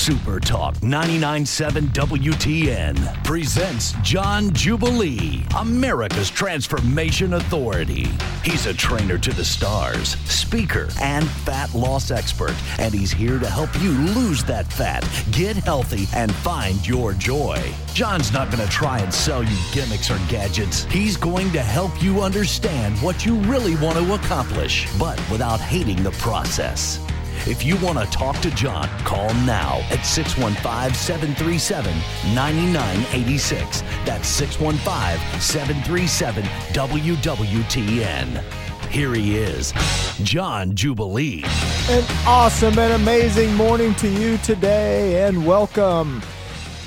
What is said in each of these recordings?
Super Talk 99.7 WTN presents John Jubilee, America's Transformation Authority. He's a trainer to the stars, speaker, and fat loss expert, and he's here to help you lose that fat, get healthy, and find your joy. John's not going to try and sell you gimmicks or gadgets. He's going to help you understand what you really want to accomplish, but without hating the process. If you want to talk to John, call now at 615 737 9986. That's 615 737 WWTN. Here he is, John Jubilee. An awesome and amazing morning to you today, and welcome.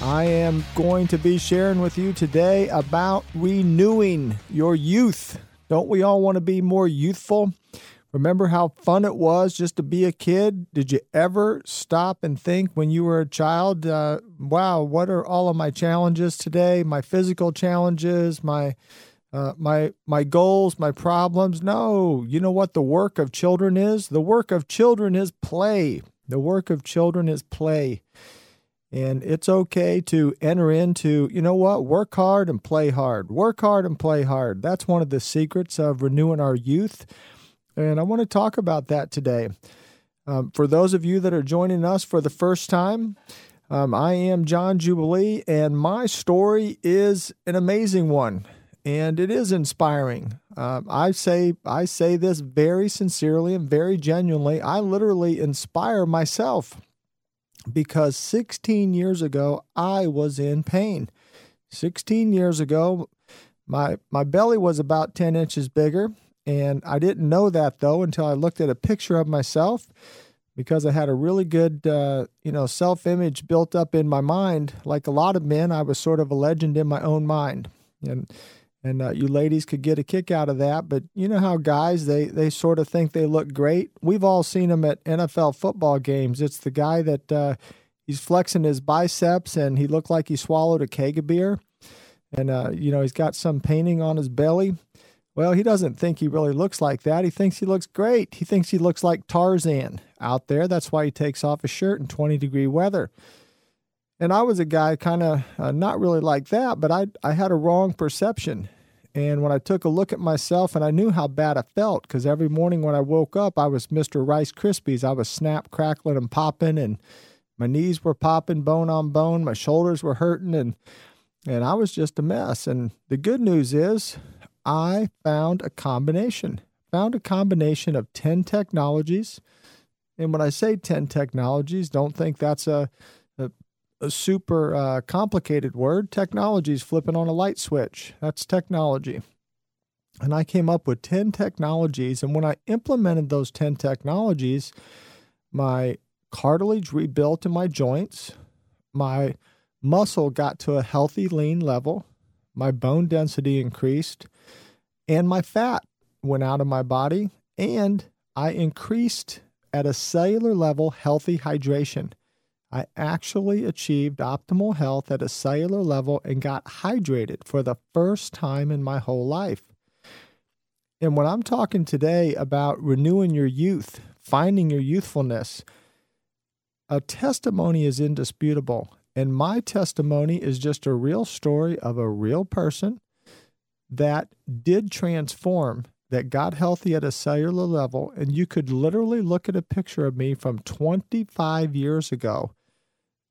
I am going to be sharing with you today about renewing your youth. Don't we all want to be more youthful? Remember how fun it was just to be a kid? Did you ever stop and think when you were a child, uh, wow, what are all of my challenges today? My physical challenges, my uh, my my goals, my problems. No, you know what the work of children is? The work of children is play. The work of children is play. And it's okay to enter into, you know what, work hard and play hard. Work hard and play hard. That's one of the secrets of renewing our youth. And I want to talk about that today. Um, for those of you that are joining us for the first time, um, I am John Jubilee, and my story is an amazing one, and it is inspiring. Um, I say I say this very sincerely and very genuinely. I literally inspire myself because 16 years ago I was in pain. 16 years ago, my my belly was about 10 inches bigger and I didn't know that though until I looked at a picture of myself because I had a really good, uh, you know, self image built up in my mind. Like a lot of men, I was sort of a legend in my own mind. And and uh, you ladies could get a kick out of that. But you know how guys they they sort of think they look great. We've all seen them at NFL football games. It's the guy that uh, he's flexing his biceps and he looked like he swallowed a keg of beer, and uh, you know he's got some painting on his belly. Well, he doesn't think he really looks like that. He thinks he looks great. He thinks he looks like Tarzan out there. That's why he takes off his shirt in 20 degree weather. And I was a guy kind of uh, not really like that, but I, I had a wrong perception. And when I took a look at myself and I knew how bad I felt, because every morning when I woke up, I was Mr. Rice Krispies. I was snap, crackling, and popping, and my knees were popping bone on bone. My shoulders were hurting, and and I was just a mess. And the good news is I found a combination, found a combination of 10 technologies. And when I say 10 technologies, don't think that's a, a, a super uh, complicated word. Technology is flipping on a light switch. That's technology. And I came up with 10 technologies. And when I implemented those 10 technologies, my cartilage rebuilt in my joints, my muscle got to a healthy, lean level, my bone density increased, and my fat went out of my body, and I increased at a cellular level healthy hydration. I actually achieved optimal health at a cellular level and got hydrated for the first time in my whole life. And when I'm talking today about renewing your youth, finding your youthfulness, a testimony is indisputable. And my testimony is just a real story of a real person that did transform, that got healthy at a cellular level. And you could literally look at a picture of me from 25 years ago,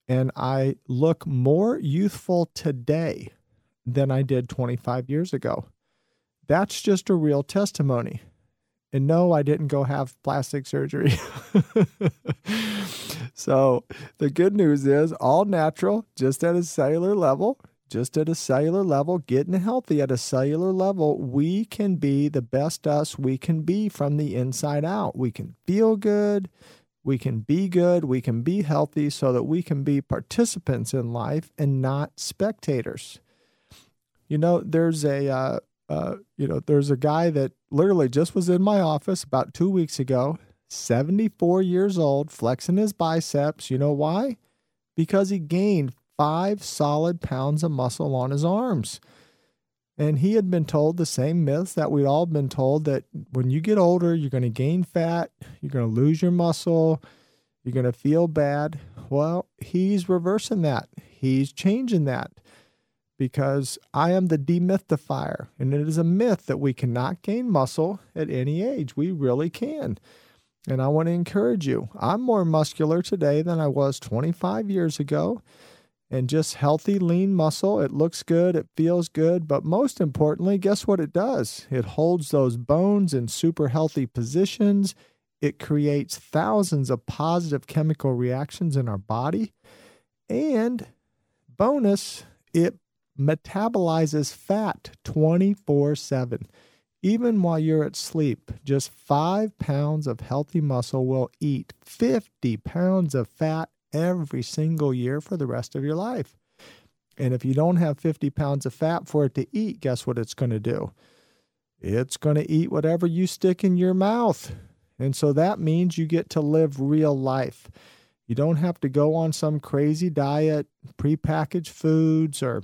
and I look more youthful today than I did 25 years ago. That's just a real testimony. And no, I didn't go have plastic surgery. so the good news is all natural, just at a cellular level just at a cellular level, getting healthy at a cellular level, we can be the best us we can be from the inside out. We can feel good, we can be good, we can be healthy so that we can be participants in life and not spectators. You know, there's a uh, uh, you know, there's a guy that literally just was in my office about two weeks ago, 74 years old, flexing his biceps. You know why? Because he gained five solid pounds of muscle on his arms. And he had been told the same myths that we'd all been told that when you get older, you're going to gain fat, you're going to lose your muscle, you're going to feel bad. Well, he's reversing that. He's changing that because I am the demythifier. And it is a myth that we cannot gain muscle at any age. We really can. And I want to encourage you. I'm more muscular today than I was 25 years ago and just healthy, lean muscle. It looks good, it feels good, but most importantly, guess what it does? It holds those bones in super healthy positions. It creates thousands of positive chemical reactions in our body. And bonus, it metabolizes fat 24 7. Even while you're at sleep, just five pounds of healthy muscle will eat 50 pounds of fat every single year for the rest of your life. And if you don't have 50 pounds of fat for it to eat, guess what it's going to do? It's going to eat whatever you stick in your mouth. And so that means you get to live real life. You don't have to go on some crazy diet, prepackaged foods, or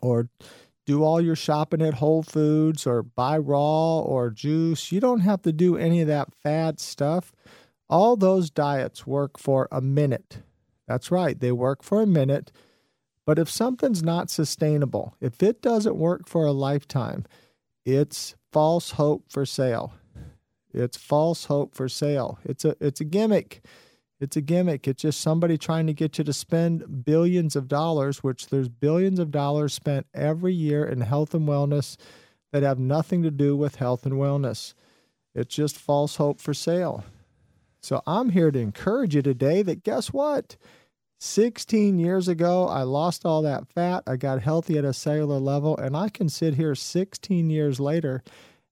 or do all your shopping at Whole Foods or buy raw or juice. You don't have to do any of that fad stuff. All those diets work for a minute. That's right, they work for a minute. But if something's not sustainable, if it doesn't work for a lifetime, it's false hope for sale. It's false hope for sale. It's a it's a gimmick. It's a gimmick. It's just somebody trying to get you to spend billions of dollars, which there's billions of dollars spent every year in health and wellness that have nothing to do with health and wellness. It's just false hope for sale. So I'm here to encourage you today that guess what? 16 years ago, I lost all that fat. I got healthy at a cellular level, and I can sit here 16 years later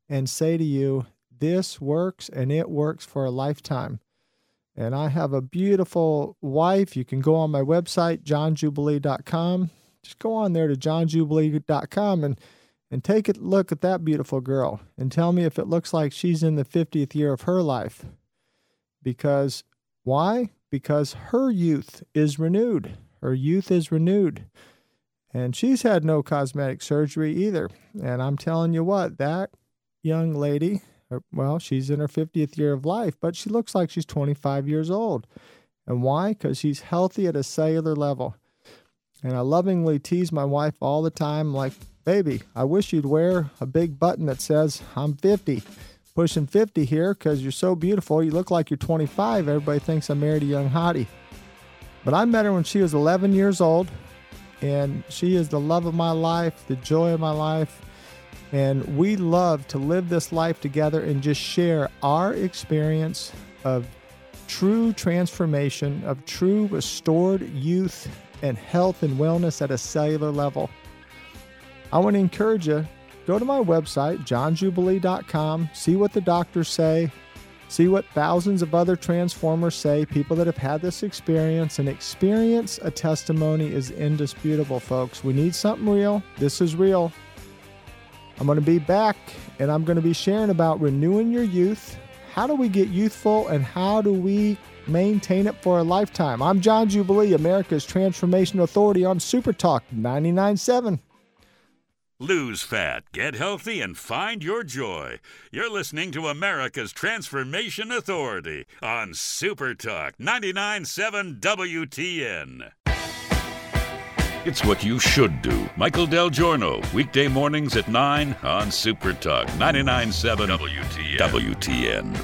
and say to you, this works and it works for a lifetime. And I have a beautiful wife. You can go on my website, johnjubilee.com. Just go on there to johnjubilee.com and, and take a look at that beautiful girl and tell me if it looks like she's in the 50th year of her life. Because why? Because her youth is renewed. Her youth is renewed. And she's had no cosmetic surgery either. And I'm telling you what, that young lady, er, well, she's in her 50th year of life, but she looks like she's 25 years old. And why? Because she's healthy at a cellular level. And I lovingly tease my wife all the time, like, baby, I wish you'd wear a big button that says, I'm 50 pushing 50 here because you're so beautiful. You look like you're 25. Everybody thinks I married a young hottie. But I met her when she was 11 years old, and she is the love of my life, the joy of my life. And we love to live this life together and just share our experience of true transformation, of true restored youth and health and wellness at a cellular level. I want to encourage you go to my website, johnjubilee.com, see what the doctors say, see what thousands of other transformers say, people that have had this experience. And experience a testimony is indisputable, folks. We need something real. This is real. I'm going to be back and I'm going to be sharing about renewing your youth. How do we get youthful and how do we maintain it for a lifetime? I'm John Jubilee, America's Transformation Authority on Super Talk 99.7. Lose fat, get healthy, and find your joy. You're listening to America's Transformation Authority on Super Talk 99.7 WTN. It's what you should do. Michael Del Giorno, weekday mornings at 9 on Super Talk 99.7 WTN. WTN.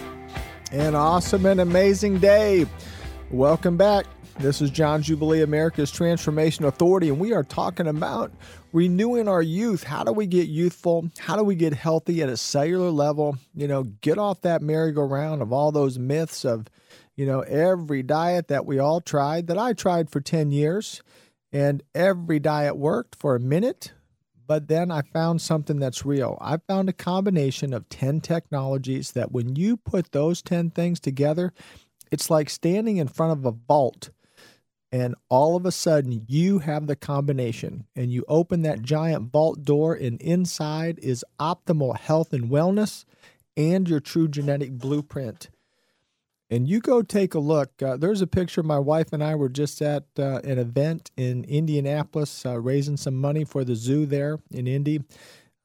An awesome and amazing day. Welcome back. This is John Jubilee, America's Transformation Authority, and we are talking about renewing our youth. How do we get youthful? How do we get healthy at a cellular level? You know, get off that merry-go-round of all those myths of, you know, every diet that we all tried, that I tried for 10 years, and every diet worked for a minute, but then I found something that's real. I found a combination of 10 technologies that when you put those 10 things together, it's like standing in front of a vault and all of a sudden you have the combination and you open that giant vault door and inside is optimal health and wellness and your true genetic blueprint and you go take a look uh, there's a picture my wife and i were just at uh, an event in indianapolis uh, raising some money for the zoo there in indy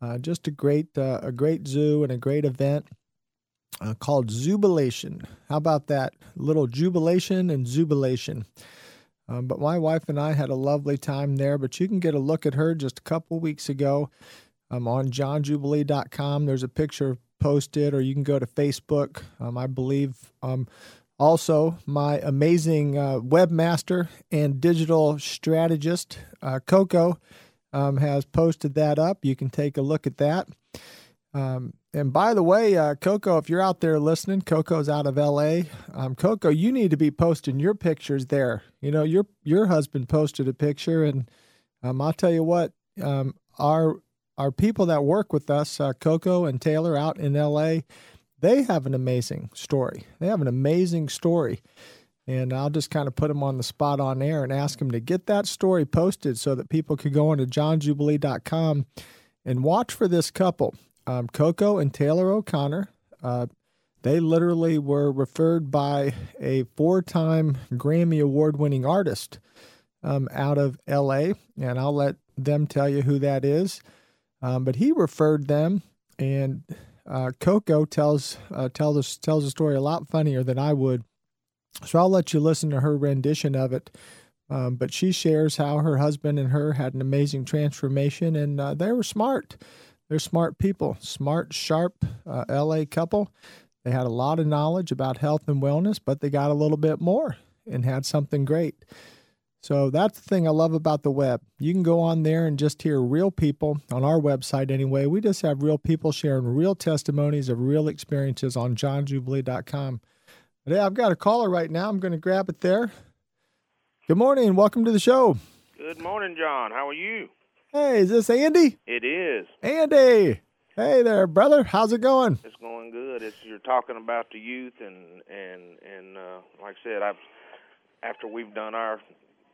uh, just a great uh, a great zoo and a great event uh, called Zoobilation. How about that? little jubilation and zoobilation. Um, but my wife and I had a lovely time there. But you can get a look at her just a couple weeks ago um, on johnjubilee.com. There's a picture posted, or you can go to Facebook. Um, I believe um, also my amazing uh, webmaster and digital strategist, uh, Coco, um, has posted that up. You can take a look at that. Um, and by the way, uh, Coco, if you're out there listening, Coco's out of L.A. Um, Coco, you need to be posting your pictures there. You know, your your husband posted a picture, and um, I'll tell you what, um, our our people that work with us, uh, Coco and Taylor out in L.A., they have an amazing story. They have an amazing story. And I'll just kind of put them on the spot on air and ask them to get that story posted so that people could go onto johnjubilee.com and watch for this couple um, Coco and Taylor O'Connor. Uh, they literally were referred by a four time Grammy Award winning artist um, out of LA, and I'll let them tell you who that is. Um, but he referred them, and uh, Coco tells uh, tells tells the story a lot funnier than I would. So I'll let you listen to her rendition of it. Um, but she shares how her husband and her had an amazing transformation, and uh, they were smart. They're smart people, smart, sharp uh, LA couple. They had a lot of knowledge about health and wellness, but they got a little bit more and had something great. So that's the thing I love about the web. You can go on there and just hear real people on our website anyway. We just have real people sharing real testimonies of real experiences on johnjubilee.com. But hey, I've got a caller right now. I'm going to grab it there. Good morning welcome to the show. Good morning, John. How are you? Hey, is this Andy? It is. Andy. Hey there, brother. How's it going? It's going good. It's you're talking about the youth and and and uh, like I said, I've after we've done our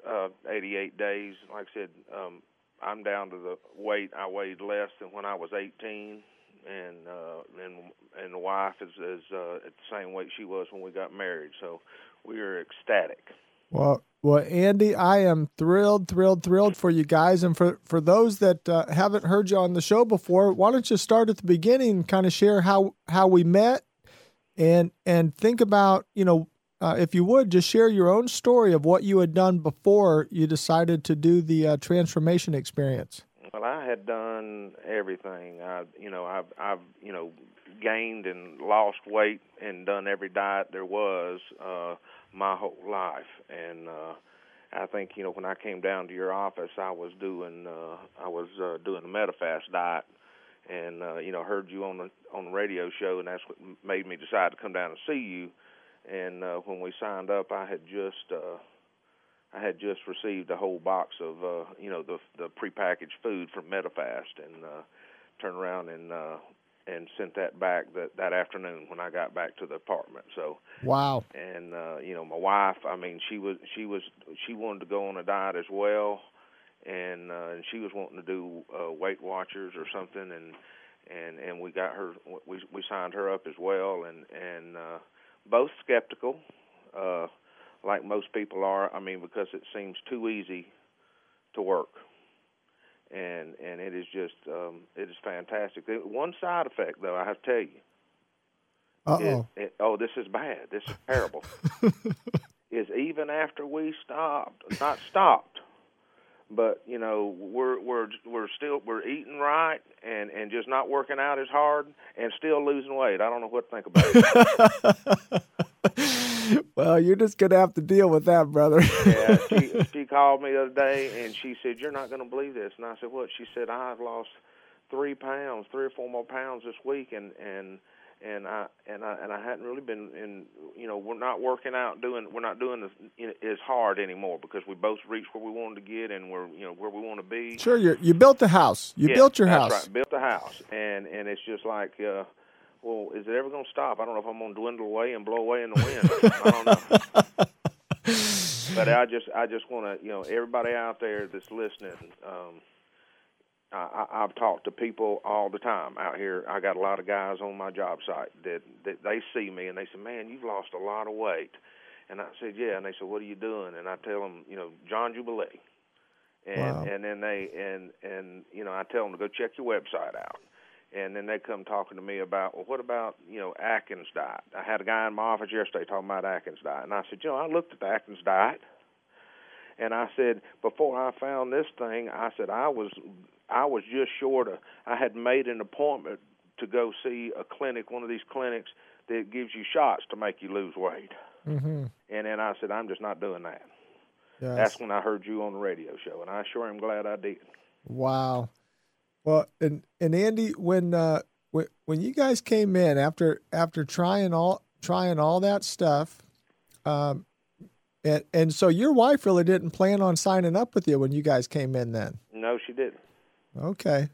uh, 88 days, like I said, um, I'm down to the weight I weighed less than when I was 18, and uh, and and the wife is is uh, at the same weight she was when we got married. So we are ecstatic. Well, well, Andy, I am thrilled, thrilled, thrilled for you guys, and for for those that uh, haven't heard you on the show before, why don't you start at the beginning, kind of share how how we met, and and think about you know uh, if you would just share your own story of what you had done before you decided to do the uh, transformation experience. Well, I had done everything. I, you know, I've, I've, you know, gained and lost weight and done every diet there was. Uh, my whole life. And uh, I think you know when I came down to your office, I was doing uh, I was uh, doing the Medifast diet, and uh, you know heard you on the on the radio show, and that's what made me decide to come down and see you. And uh, when we signed up, I had just uh, I had just received a whole box of uh, you know the the prepackaged food from Medifast, and uh, turned around and uh, and sent that back that that afternoon when I got back to the apartment. So wow. And uh, you know, my wife, I mean, she was she was she wanted to go on a diet as well, and uh, and she was wanting to do uh, Weight Watchers or something, and and and we got her we we signed her up as well, and and uh, both skeptical, uh, like most people are. I mean, because it seems too easy to work and and it is just um, it is fantastic. One side effect, though, I have to tell you. It, oh, this is bad. This is terrible. is even after we stopped, not stopped, but you know we're we're we're still we're eating right and and just not working out as hard and still losing weight. I don't know what to think about it. well, you're just gonna have to deal with that, brother. yeah, she she called me the other day and she said, "You're not gonna believe this." And I said, "What?" She said, "I've lost three pounds, three or four more pounds this week, and and and I and I and I hadn't really been in. You know, we're not working out, doing we're not doing as, as hard anymore because we both reached where we wanted to get, and we're you know where we want to be. Sure, you you built the house. You yeah, built your that's house. Right, built the house, and and it's just like. uh well, is it ever going to stop? I don't know if I'm going to dwindle away and blow away in the wind. I don't know. but I just, I just want to, you know, everybody out there that's listening. Um, I, I've talked to people all the time out here. I got a lot of guys on my job site that that they see me and they say, "Man, you've lost a lot of weight." And I said, "Yeah." And they said, "What are you doing?" And I tell them, you know, John Jubilee. And wow. and then they and and you know I tell them to go check your website out and then they come talking to me about, well, what about you know Atkins diet? I had a guy in my office yesterday talking about Atkins diet, and I said, you know, I looked at the Atkins diet, And I said before I found this thing, I said I was I was just short of. I had made an appointment to go see a clinic, one of these clinics that gives you shots to make you lose weight. Mm-hmm. And then I said, I'm just not doing that. Yes. That's when I heard you on the radio show, and I sure am glad I did. Wow. Well, and and Andy, when uh, when when you guys came in after after trying all trying all that stuff, um, and and so your wife really didn't plan on signing up with you when you guys came in. Then No, she didn't. okay.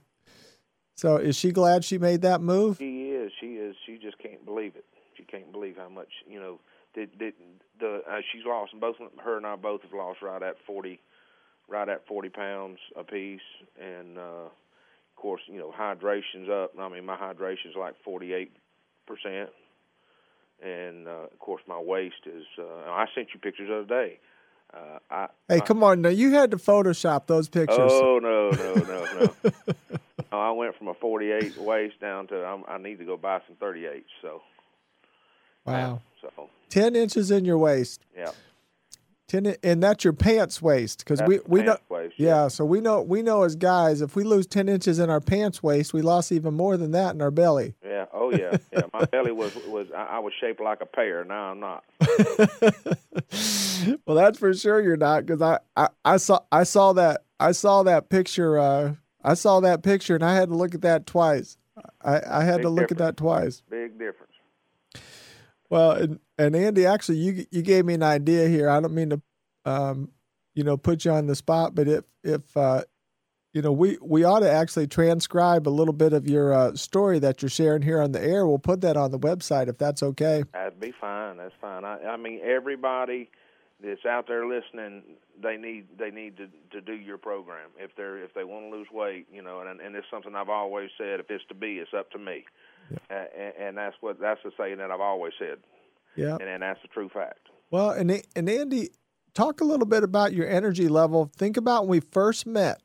So is she glad she made that move? She is. She is. She just can't believe it. She can't believe how much you know. Did, did the uh, she's lost both her and I both have lost right at forty, right at forty pounds apiece, and uh, course you know hydration's up. I mean my hydration's like forty eight percent, and uh, of course my waist is. Uh, I sent you pictures the other day. Uh, I, Hey, I, come on now! You had to Photoshop those pictures. Oh no no no no! no I went from a 48 waist down to I'm, I need to go buy some 38s. So wow! so Ten inches in your waist. yeah, Ten, and that's your pants waist because we we know. waist, Yeah, so we know we know as guys, if we lose ten inches in our pants waist, we lost even more than that in our belly. yeah. Oh yeah, yeah. My belly was was I, I was shaped like a pear. Now I'm not. well, that's for sure you're not because I, I I saw I saw that I saw that picture. Uh, I saw that picture and I had to look at that twice. I, I had Big to look at that twice. Big difference. Well, and, and Andy, actually, you you gave me an idea here. I don't mean to, um, you know, put you on the spot, but if if uh, you know, we we ought to actually transcribe a little bit of your uh, story that you're sharing here on the air. We'll put that on the website if that's okay. That'd be fine. That's fine. I, I mean, everybody that's out there listening, they need they need to to do your program if they're if they want to lose weight, you know. And and it's something I've always said. If it's to be, it's up to me. Uh, and, and that's what that's the saying that I've always said, Yeah. and, and that's the true fact. Well, and and Andy, talk a little bit about your energy level. Think about when we first met.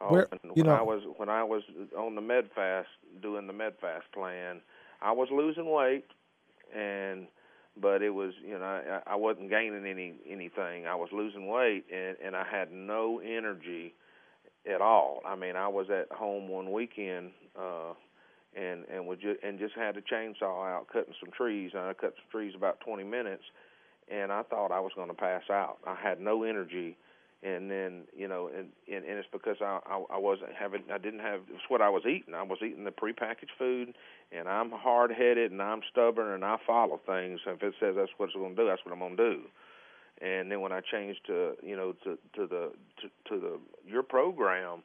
Oh, Where- when, you know, I was when I was on the med fast doing the med fast plan, I was losing weight, and but it was you know I, I wasn't gaining any anything. I was losing weight, and and I had no energy at all. I mean, I was at home one weekend. uh and and was just and just had a chainsaw out cutting some trees and I cut some trees about 20 minutes and I thought I was going to pass out. I had no energy and then you know and and, and it's because I, I I wasn't having I didn't have it's what I was eating. I was eating the prepackaged food and I'm hard headed and I'm stubborn and I follow things. If it says that's what it's going to do, that's what I'm going to do. And then when I changed to you know to to the to, to the your program,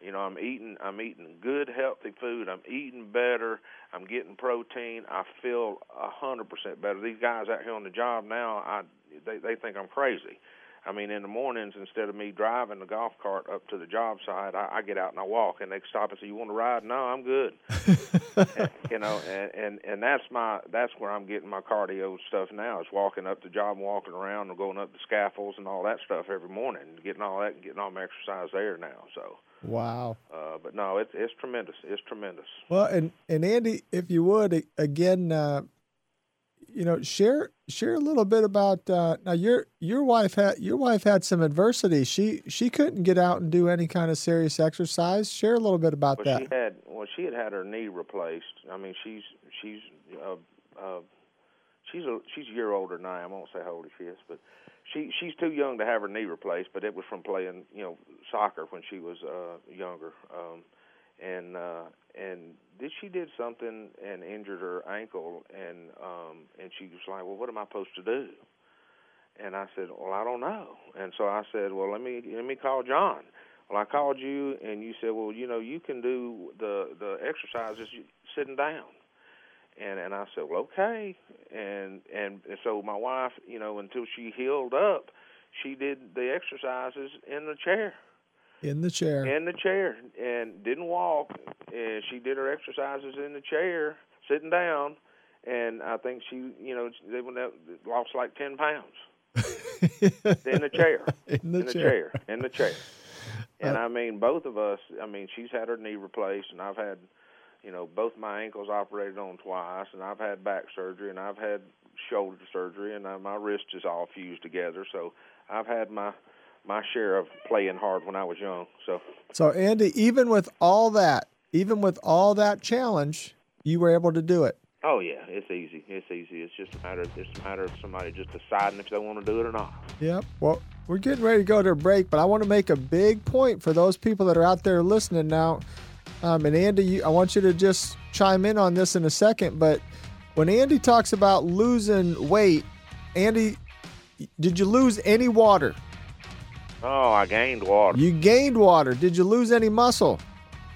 you know I'm eating I'm eating good healthy food. I'm eating better. I'm getting protein. I feel a hundred percent better. These guys out here on the job now, I they they think I'm crazy. I mean, in the mornings, instead of me driving the golf cart up to the job site, I, I get out and I walk, and they stop and say, "You want to ride?" No, I'm good. and, you know, and and and that's my that's where I'm getting my cardio stuff now. Is walking up the job, and walking around, and going up the scaffolds and all that stuff every morning, getting all that, getting all my exercise there now. So, Wow. uh, but no, it's it's tremendous. It's tremendous. Well, and and Andy, if you would again, uh, you know, share share a little bit about uh, now. Your your wife had your wife had some adversity. She she couldn't get out and do any kind of serious exercise. Share a little bit about Well, that. she had well, she had had her knee replaced. I mean, she's she's uh, uh, she's a she's a year older than I am. I won't say how old she is, but she she's too young to have her knee replaced. But it was from playing you know soccer when she was uh, younger. Um, and uh, and did she did something and injured her ankle and um, and she was like, well, what am I supposed to do? And I said, well, I don't know. And so I said, well, let me let me call John. Well, I called you, and you said, well, you know, you can do the the exercises sitting down. And and I said, well, okay. And and and so my wife, you know, until she healed up, she did the exercises in the chair in the chair. in the chair and didn't walk and she did her exercises in the chair sitting down and i think she you know they went out lost like ten pounds. In the chair. In the in the chair. chair. In the chair. And Uh, i mean both of us i mean she's had her knee replaced and i've had you know both my ankles operated on twice and i've had back surgery and i've had shoulder surgery and uh, my wrist is all fused together. So i've had my my share of playing hard when I was young. So, so Andy, even with all that, even with all that challenge, you were able to do it. Oh yeah, it's easy. It's easy. It's just a matter. Of, it's a matter of somebody just deciding if they want to do it or not. Yep. Well, we're getting ready to go to a break, but I want to make a big point for those people that are out there listening now. Um, and Andy, you, I want you to just chime in on this in a second. But when Andy talks about losing weight, Andy, did you lose any water? Oh, I gained water. You gained water. Did you lose any muscle?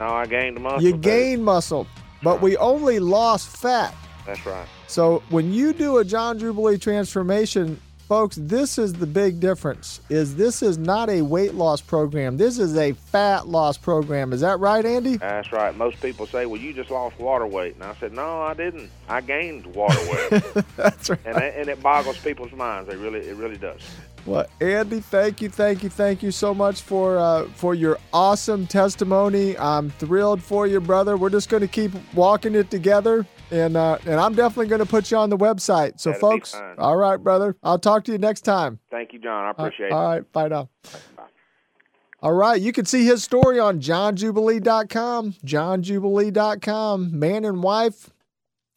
No, I gained muscle. You gained muscle, but we only lost fat. That's right. So when you do a John Jubilee transformation, folks, this is the big difference. Is this is not a weight loss program. This is a fat loss program. Is that right, Andy? That's right. Most people say, "Well, you just lost water weight," and I said, "No, I didn't. I gained water weight." That's right. And, and it boggles people's minds. It really, it really does. Well, Andy, thank you, thank you, thank you so much for uh, for your awesome testimony. I'm thrilled for you, brother. We're just going to keep walking it together, and uh, and I'm definitely going to put you on the website. So, That'd folks, all right, brother. I'll talk to you next time. Thank you, John. I appreciate all it. All right, bye now. All right, you can see his story on johnjubilee.com. Johnjubilee.com. Man and wife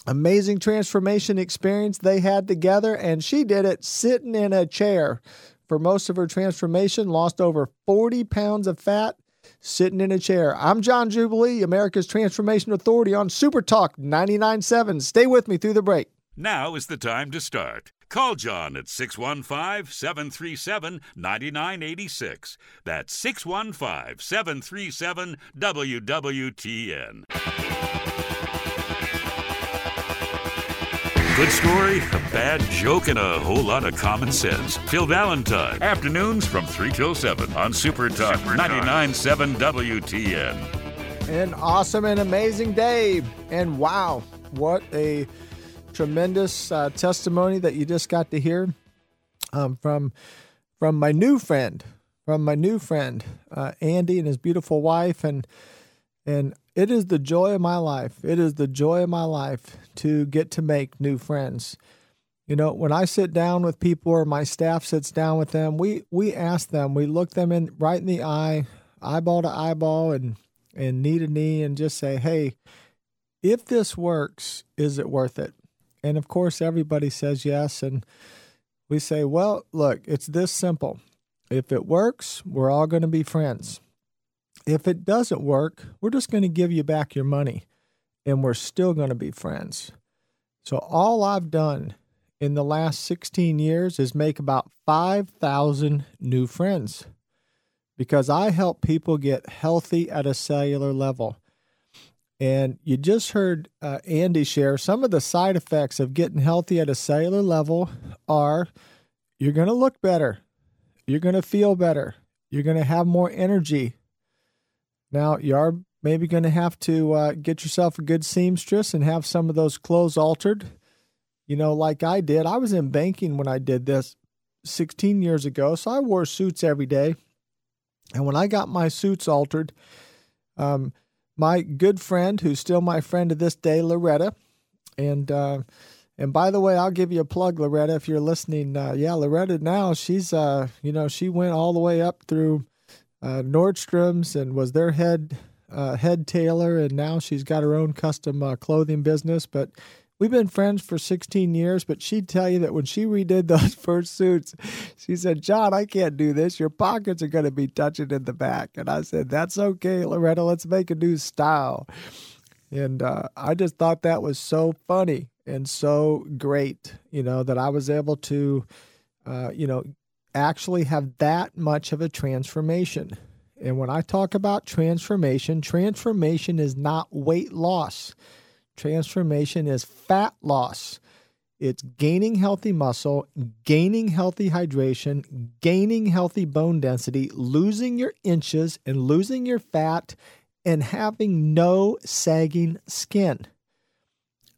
amazing transformation experience they had together, and she did it sitting in a chair for most of her transformation, lost over 40 pounds of fat sitting in a chair. I'm John Jubilee, America's Transformation Authority on Super Talk 99.7. Stay with me through the break. Now is the time to start. Call John at 615 737 9986. That's 615 737 WWTN. Good story, a bad joke, and a whole lot of common sense. Phil Valentine. Afternoons from 3 till 7 on Super Talk 99.7 WTN. An awesome and amazing day. And wow, what a tremendous uh, testimony that you just got to hear um, from from my new friend, from my new friend uh, Andy and his beautiful wife, and and it is the joy of my life. It is the joy of my life to get to make new friends. You know, when I sit down with people or my staff sits down with them, we we ask them, we look them in right in the eye, eyeball to eyeball and and knee to knee and just say, "Hey, if this works, is it worth it?" And of course, everybody says yes and we say, "Well, look, it's this simple. If it works, we're all going to be friends." If it doesn't work, we're just going to give you back your money and we're still going to be friends. So, all I've done in the last 16 years is make about 5,000 new friends because I help people get healthy at a cellular level. And you just heard uh, Andy share some of the side effects of getting healthy at a cellular level are you're going to look better, you're going to feel better, you're going to have more energy, now, you are maybe going to have to uh, get yourself a good seamstress and have some of those clothes altered. You know, like I did. I was in banking when I did this 16 years ago, so I wore suits every day. And when I got my suits altered, um, my good friend, who's still my friend to this day, Loretta, and uh, and by the way, I'll give you a plug, Loretta, if you're listening. Uh, yeah, Loretta now she's uh, you know she went all the way up through uh, Nordstrom's and was their head uh, head tailor, and now she's got her own custom uh, clothing business. But we've been friends for 16 years. But she'd tell you that when she redid those first suits, she said, "John, I can't do this. Your pockets are going to be touching in the back." And I said, "That's okay, Loretta. Let's make a new style." And uh, I just thought that was so funny and so great, you know, that I was able to, uh, you know, actually have that much of a transformation. And when I talk about transformation, transformation is not weight loss. Transformation is fat loss. It's gaining healthy muscle, gaining healthy hydration, gaining healthy bone density, losing your inches and losing your fat, and having no sagging skin.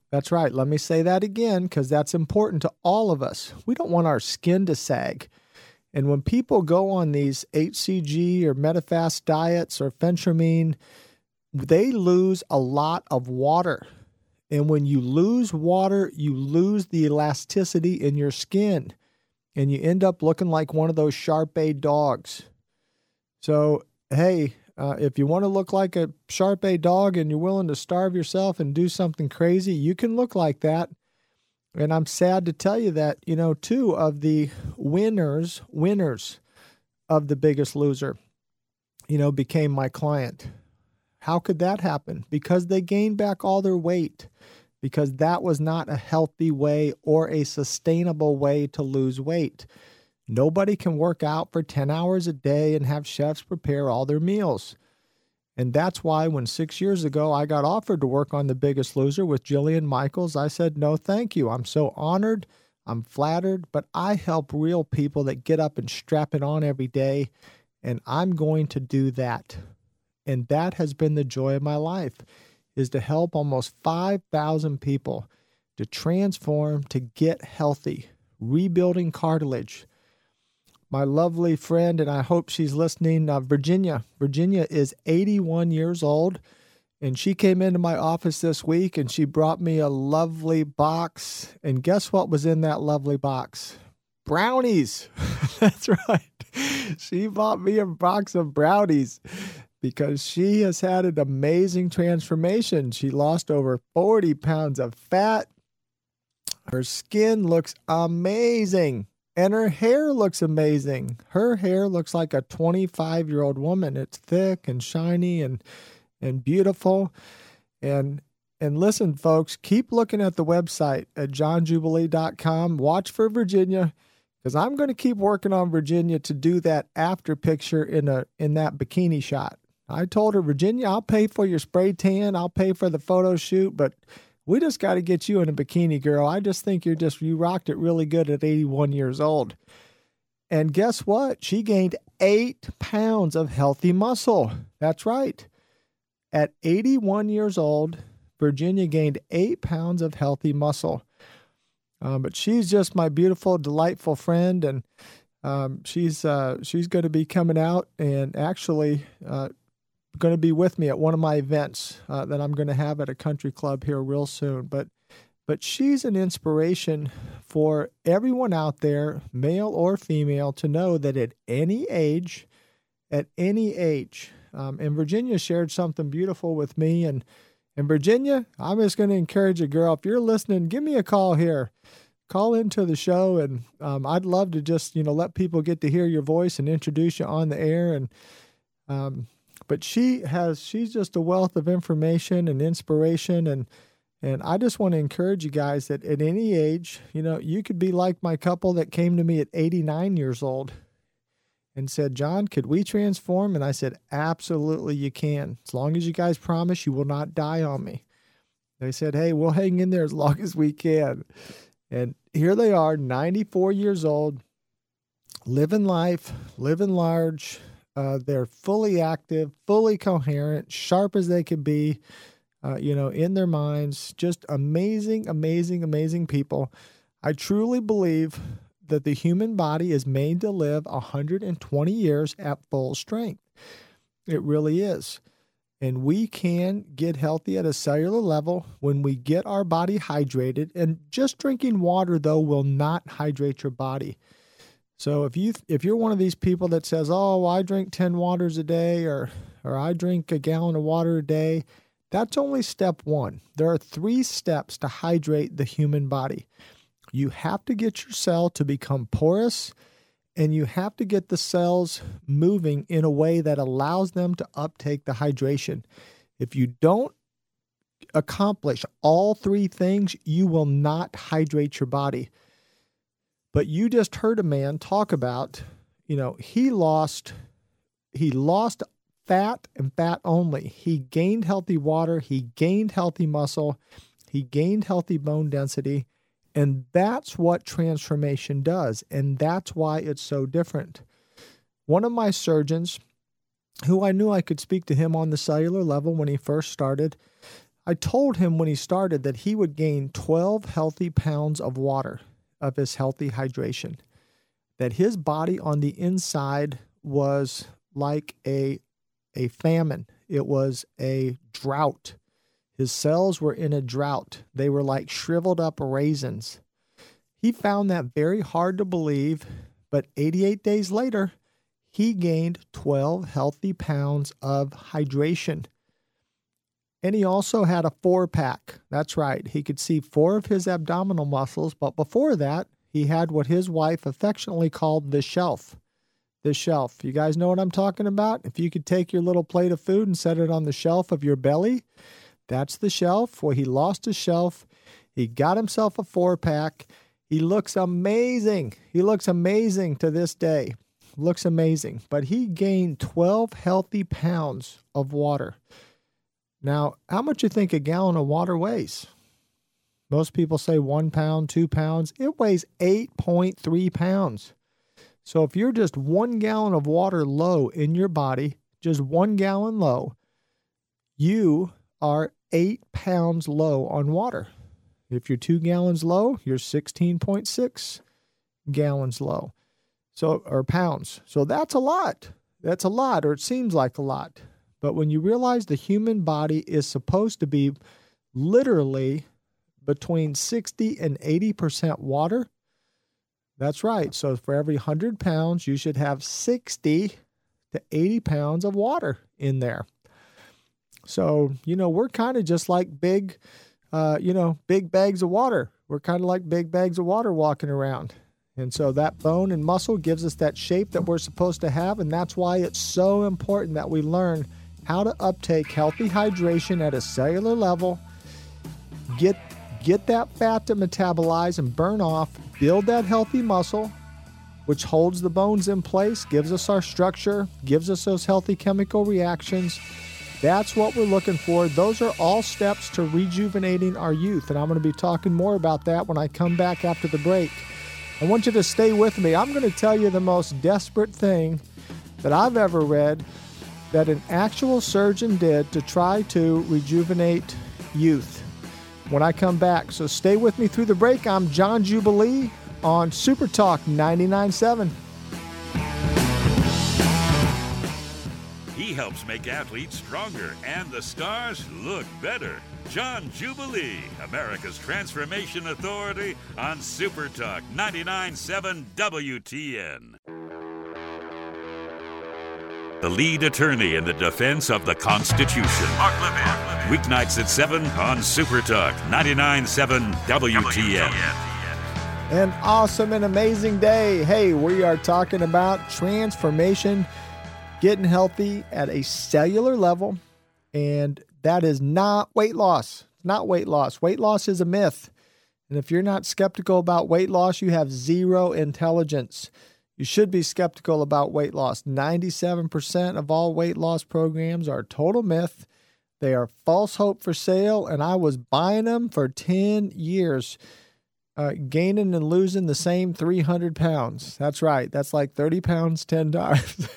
That's right. Let me say that again because that's important to all of us. We don't want our skin to sag. And when people go on these HCG or Medifast diets or phentermine, they lose a lot of water. And when you lose water, you lose the elasticity in your skin. and you end up looking like one of those Shar-Pei dogs. So, hey, uh, if you want to look like a Shar-Pei dog and you're willing to starve yourself and do something crazy, you can look like that. And I'm sad to tell you that, you know, two of the winners, winners of the biggest loser, you know, became my client. How could that happen? Because they gained back all their weight, because that was not a healthy way or a sustainable way to lose weight. Nobody can work out for 10 hours a day and have chefs prepare all their meals. And that's why when six years ago I got offered to work on The Biggest Loser with Jillian Michaels, I said, no, thank you. I'm so honored. I'm flattered, but I help real people that get up and strap it on every day. And I'm going to do that. And that has been the joy of my life is to help almost 5,000 people to transform, to get healthy, rebuilding cartilage, my lovely friend, and I hope she's listening, uh, Virginia. Virginia is 81 years old, and she came into my office this week and she brought me a lovely box. And guess what was in that lovely box? Brownies. That's right. She bought me a box of brownies because she has had an amazing transformation. She lost over 40 pounds of fat. Her skin looks amazing. And her hair looks amazing. Her hair looks like a 25 year old woman. It's thick and shiny and and beautiful. And and listen, folks, keep looking at the website at johnjubilee.com. Watch for Virginia because I'm going to keep working on Virginia to do that after picture in a in that bikini shot. I told her, Virginia, I'll pay for your spray tan, I'll pay for the photo shoot, but we just got to get you in a bikini, girl. I just think you're just, you rocked it really good at 81 years old. And guess what? She gained eight pounds of healthy muscle. That's right. At 81 years old, Virginia gained eight pounds of healthy muscle. Um, but she's just my beautiful, delightful friend, and um, she's uh, she's going to be coming out and actually uh, going to be with me at one of my events uh, that I'm going to have at a country club here real soon. But but she's an inspiration for everyone out there, male or female, to know that at any age, at any age, um, and Virginia shared something beautiful with me. And and Virginia, I'm just going to encourage you, girl. If you're listening, give me a call here. Call into the show, and um, I'd love to just you know let people get to hear your voice and introduce you on the air. And um, but she has she's just a wealth of information and inspiration and and I just want to encourage you guys that at any age, you know, you could be like my couple that came to me at 89 years old and said, John, could we transform? And I said, Absolutely, you can. As long as you guys promise you will not die on me. They said, Hey, we'll hang in there as long as we can. And here they are, 94 years old, living life, living large, uh, they're fully active, fully coherent, sharp as they can be, uh, you know, in their minds. Just amazing, amazing, amazing people. I truly believe that the human body is made to live 120 years at full strength. It really is. And we can get healthy at a cellular level when we get our body hydrated. And just drinking water, though, will not hydrate your body. So if you if you're one of these people that says, "Oh, I drink 10 waters a day or or I drink a gallon of water a day," that's only step 1. There are 3 steps to hydrate the human body. You have to get your cell to become porous and you have to get the cells moving in a way that allows them to uptake the hydration. If you don't accomplish all three things, you will not hydrate your body. But you just heard a man talk about, you know, he lost he lost fat and fat only. He gained healthy water, he gained healthy muscle, he gained healthy bone density, and that's what transformation does, and that's why it's so different. One of my surgeons who I knew I could speak to him on the cellular level when he first started, I told him when he started that he would gain 12 healthy pounds of water of his healthy hydration. That his body on the inside was like a, a famine, it was a drought. His cells were in a drought. They were like shriveled up raisins. He found that very hard to believe, but 88 days later, he gained 12 healthy pounds of hydration. And he also had a four pack. That's right. He could see four of his abdominal muscles, but before that, he had what his wife affectionately called the shelf. The shelf. You guys know what I'm talking about? If you could take your little plate of food and set it on the shelf of your belly, that's the shelf. Well, he lost his shelf. He got himself a four pack. He looks amazing. He looks amazing to this day. Looks amazing. But he gained 12 healthy pounds of water. Now, how much you think a gallon of water weighs? Most people say one pound, two pounds. It weighs 8.3 pounds. So if you're just one gallon of water low in your body, just one gallon low, you are eight pounds low on water. If you're two gallons low, you're 16.6 gallons low. So, or pounds. So that's a lot. That's a lot, or it seems like a lot. But when you realize the human body is supposed to be literally between 60 and 80% water, that's right. So for every 100 pounds, you should have 60 to 80 pounds of water in there. So, you know, we're kind of just like big, uh, you know, big bags of water. We're kind of like big bags of water walking around. And so that bone and muscle gives us that shape that we're supposed to have. And that's why it's so important that we learn how to uptake healthy hydration at a cellular level, get get that fat to metabolize and burn off, build that healthy muscle, which holds the bones in place, gives us our structure, gives us those healthy chemical reactions. That's what we're looking for. Those are all steps to rejuvenating our youth. And I'm going to be talking more about that when I come back after the break. I want you to stay with me. I'm going to tell you the most desperate thing that I've ever read that an actual surgeon did to try to rejuvenate youth when I come back. So stay with me through the break. I'm John Jubilee on Super Talk 99.7. He helps make athletes stronger and the stars look better. John Jubilee, America's Transformation Authority on Super Talk 99.7 WTN the lead attorney in the defense of the Constitution. Mark Levin. Weeknights at 7 on Super Talk 99.7 WTN. An awesome and amazing day. Hey, we are talking about transformation, getting healthy at a cellular level, and that is not weight loss. Not weight loss. Weight loss is a myth. And if you're not skeptical about weight loss, you have zero intelligence. You should be skeptical about weight loss. 97% of all weight loss programs are total myth. They are false hope for sale, and I was buying them for 10 years, uh, gaining and losing the same 300 pounds. That's right. That's like 30 pounds 10 times.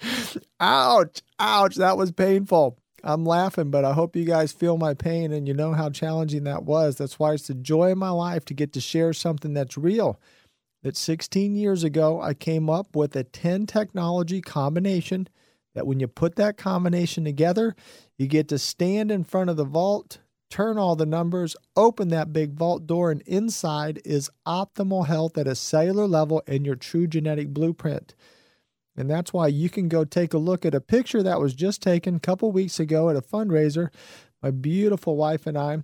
ouch, ouch. That was painful. I'm laughing, but I hope you guys feel my pain and you know how challenging that was. That's why it's the joy of my life to get to share something that's real that 16 years ago I came up with a 10 technology combination that when you put that combination together, you get to stand in front of the vault, turn all the numbers, open that big vault door, and inside is optimal health at a cellular level and your true genetic blueprint. And that's why you can go take a look at a picture that was just taken a couple weeks ago at a fundraiser. My beautiful wife and I.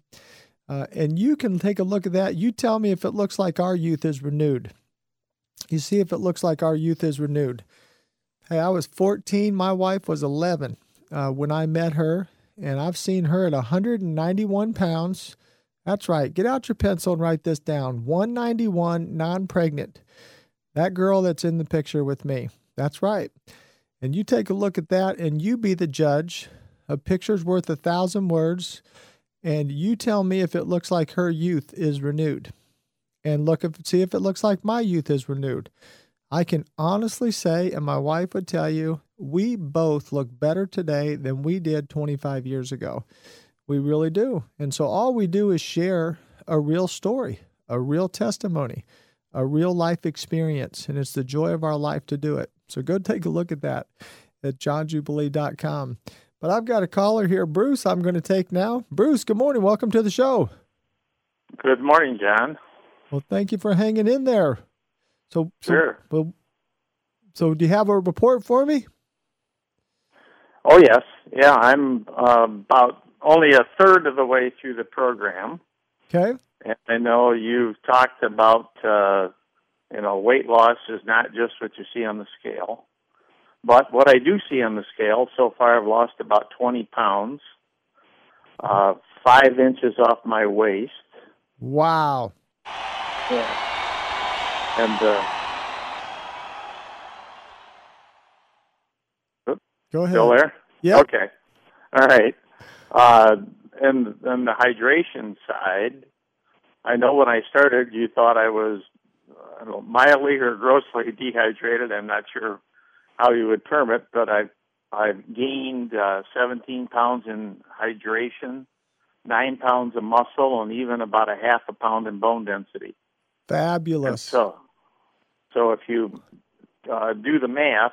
Uh, and you can take a look at that. You tell me if it looks like our youth is renewed. You see if it looks like our youth is renewed. Hey, I was 14. My wife was 11 uh, when I met her, and I've seen her at 191 pounds. That's right. Get out your pencil and write this down 191, non pregnant. That girl that's in the picture with me. That's right. And you take a look at that and you be the judge. A picture's worth a thousand words. And you tell me if it looks like her youth is renewed and look if see if it looks like my youth is renewed. I can honestly say, and my wife would tell you, we both look better today than we did 25 years ago. We really do. And so all we do is share a real story, a real testimony, a real life experience. And it's the joy of our life to do it. So go take a look at that at johnjubilee.com. But I've got a caller here, Bruce, I'm going to take now. Bruce, good morning. Welcome to the show. Good morning, John. Well, thank you for hanging in there. So, so Sure. Well, so do you have a report for me? Oh yes, yeah. I'm uh, about only a third of the way through the program, Okay. and I know you've talked about uh, you know weight loss is not just what you see on the scale, but what I do see on the scale so far, I've lost about 20 pounds, uh, five inches off my waist, Wow. And uh, Go ahead. still there. Yeah. Okay. All right. Uh, and then the hydration side, I know when I started, you thought I was I know, mildly or grossly dehydrated. I'm not sure how you would term it, but I've I've gained uh, 17 pounds in hydration, nine pounds of muscle, and even about a half a pound in bone density. And Fabulous. so, so if you uh, do the math,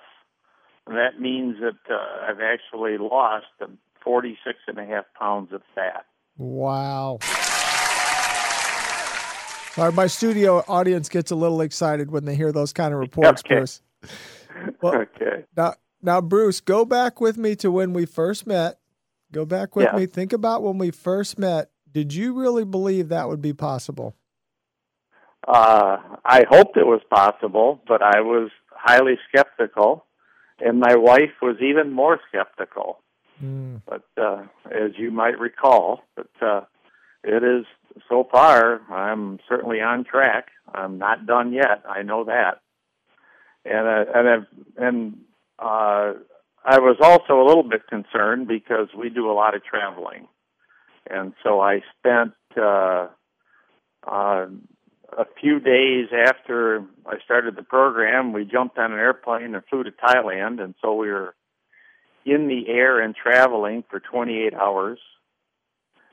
that means that uh, I've actually lost uh, 46 and a half pounds of fat. Wow. Sorry, my studio audience gets a little excited when they hear those kind of reports, Okay. Bruce. Well, okay. Now, now, Bruce, go back with me to when we first met. Go back with Yeah. me. Think about when we first met. Did you really believe that would be possible? Uh, I hoped it was possible, but I was highly skeptical, and my wife was even more skeptical. Mm. But uh, as you might recall, but uh, it is so far. I'm certainly on track. I'm not done yet. I know that, and uh, and I've, and uh, I was also a little bit concerned because we do a lot of traveling, and so I spent uh, uh, a few days after I started the program. We jumped on an airplane and flew to Thailand, and so we were in the air and traveling for 28 hours,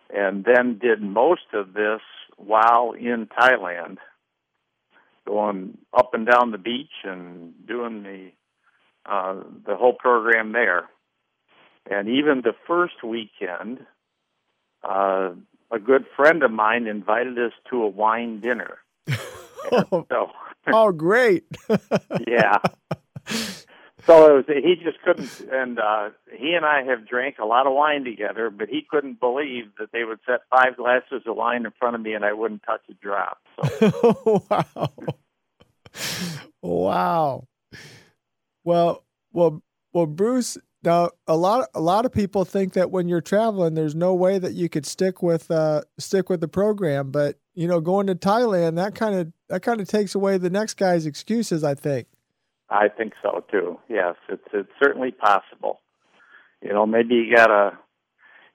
and then did most of this while in Thailand, going up and down the beach and doing the uh, the whole program there. And even the first weekend, uh, a good friend of mine invited us to a wine dinner. Oh, So oh, great. yeah. So it was, he just couldn't, and uh, he and I have drank a lot of wine together, but he couldn't believe that they would set five glasses of wine in front of me and I wouldn't touch a drop. So wow. Wow. Well, well, well, Bruce. Now, a lot, a lot of people think that when you're traveling, there's no way that you could stick with, uh, stick with the program. But you know, going to Thailand, that kind of, that kind of takes away the next guy's excuses. I think. I think so too. Yes, it's it's certainly possible. You know, maybe you got a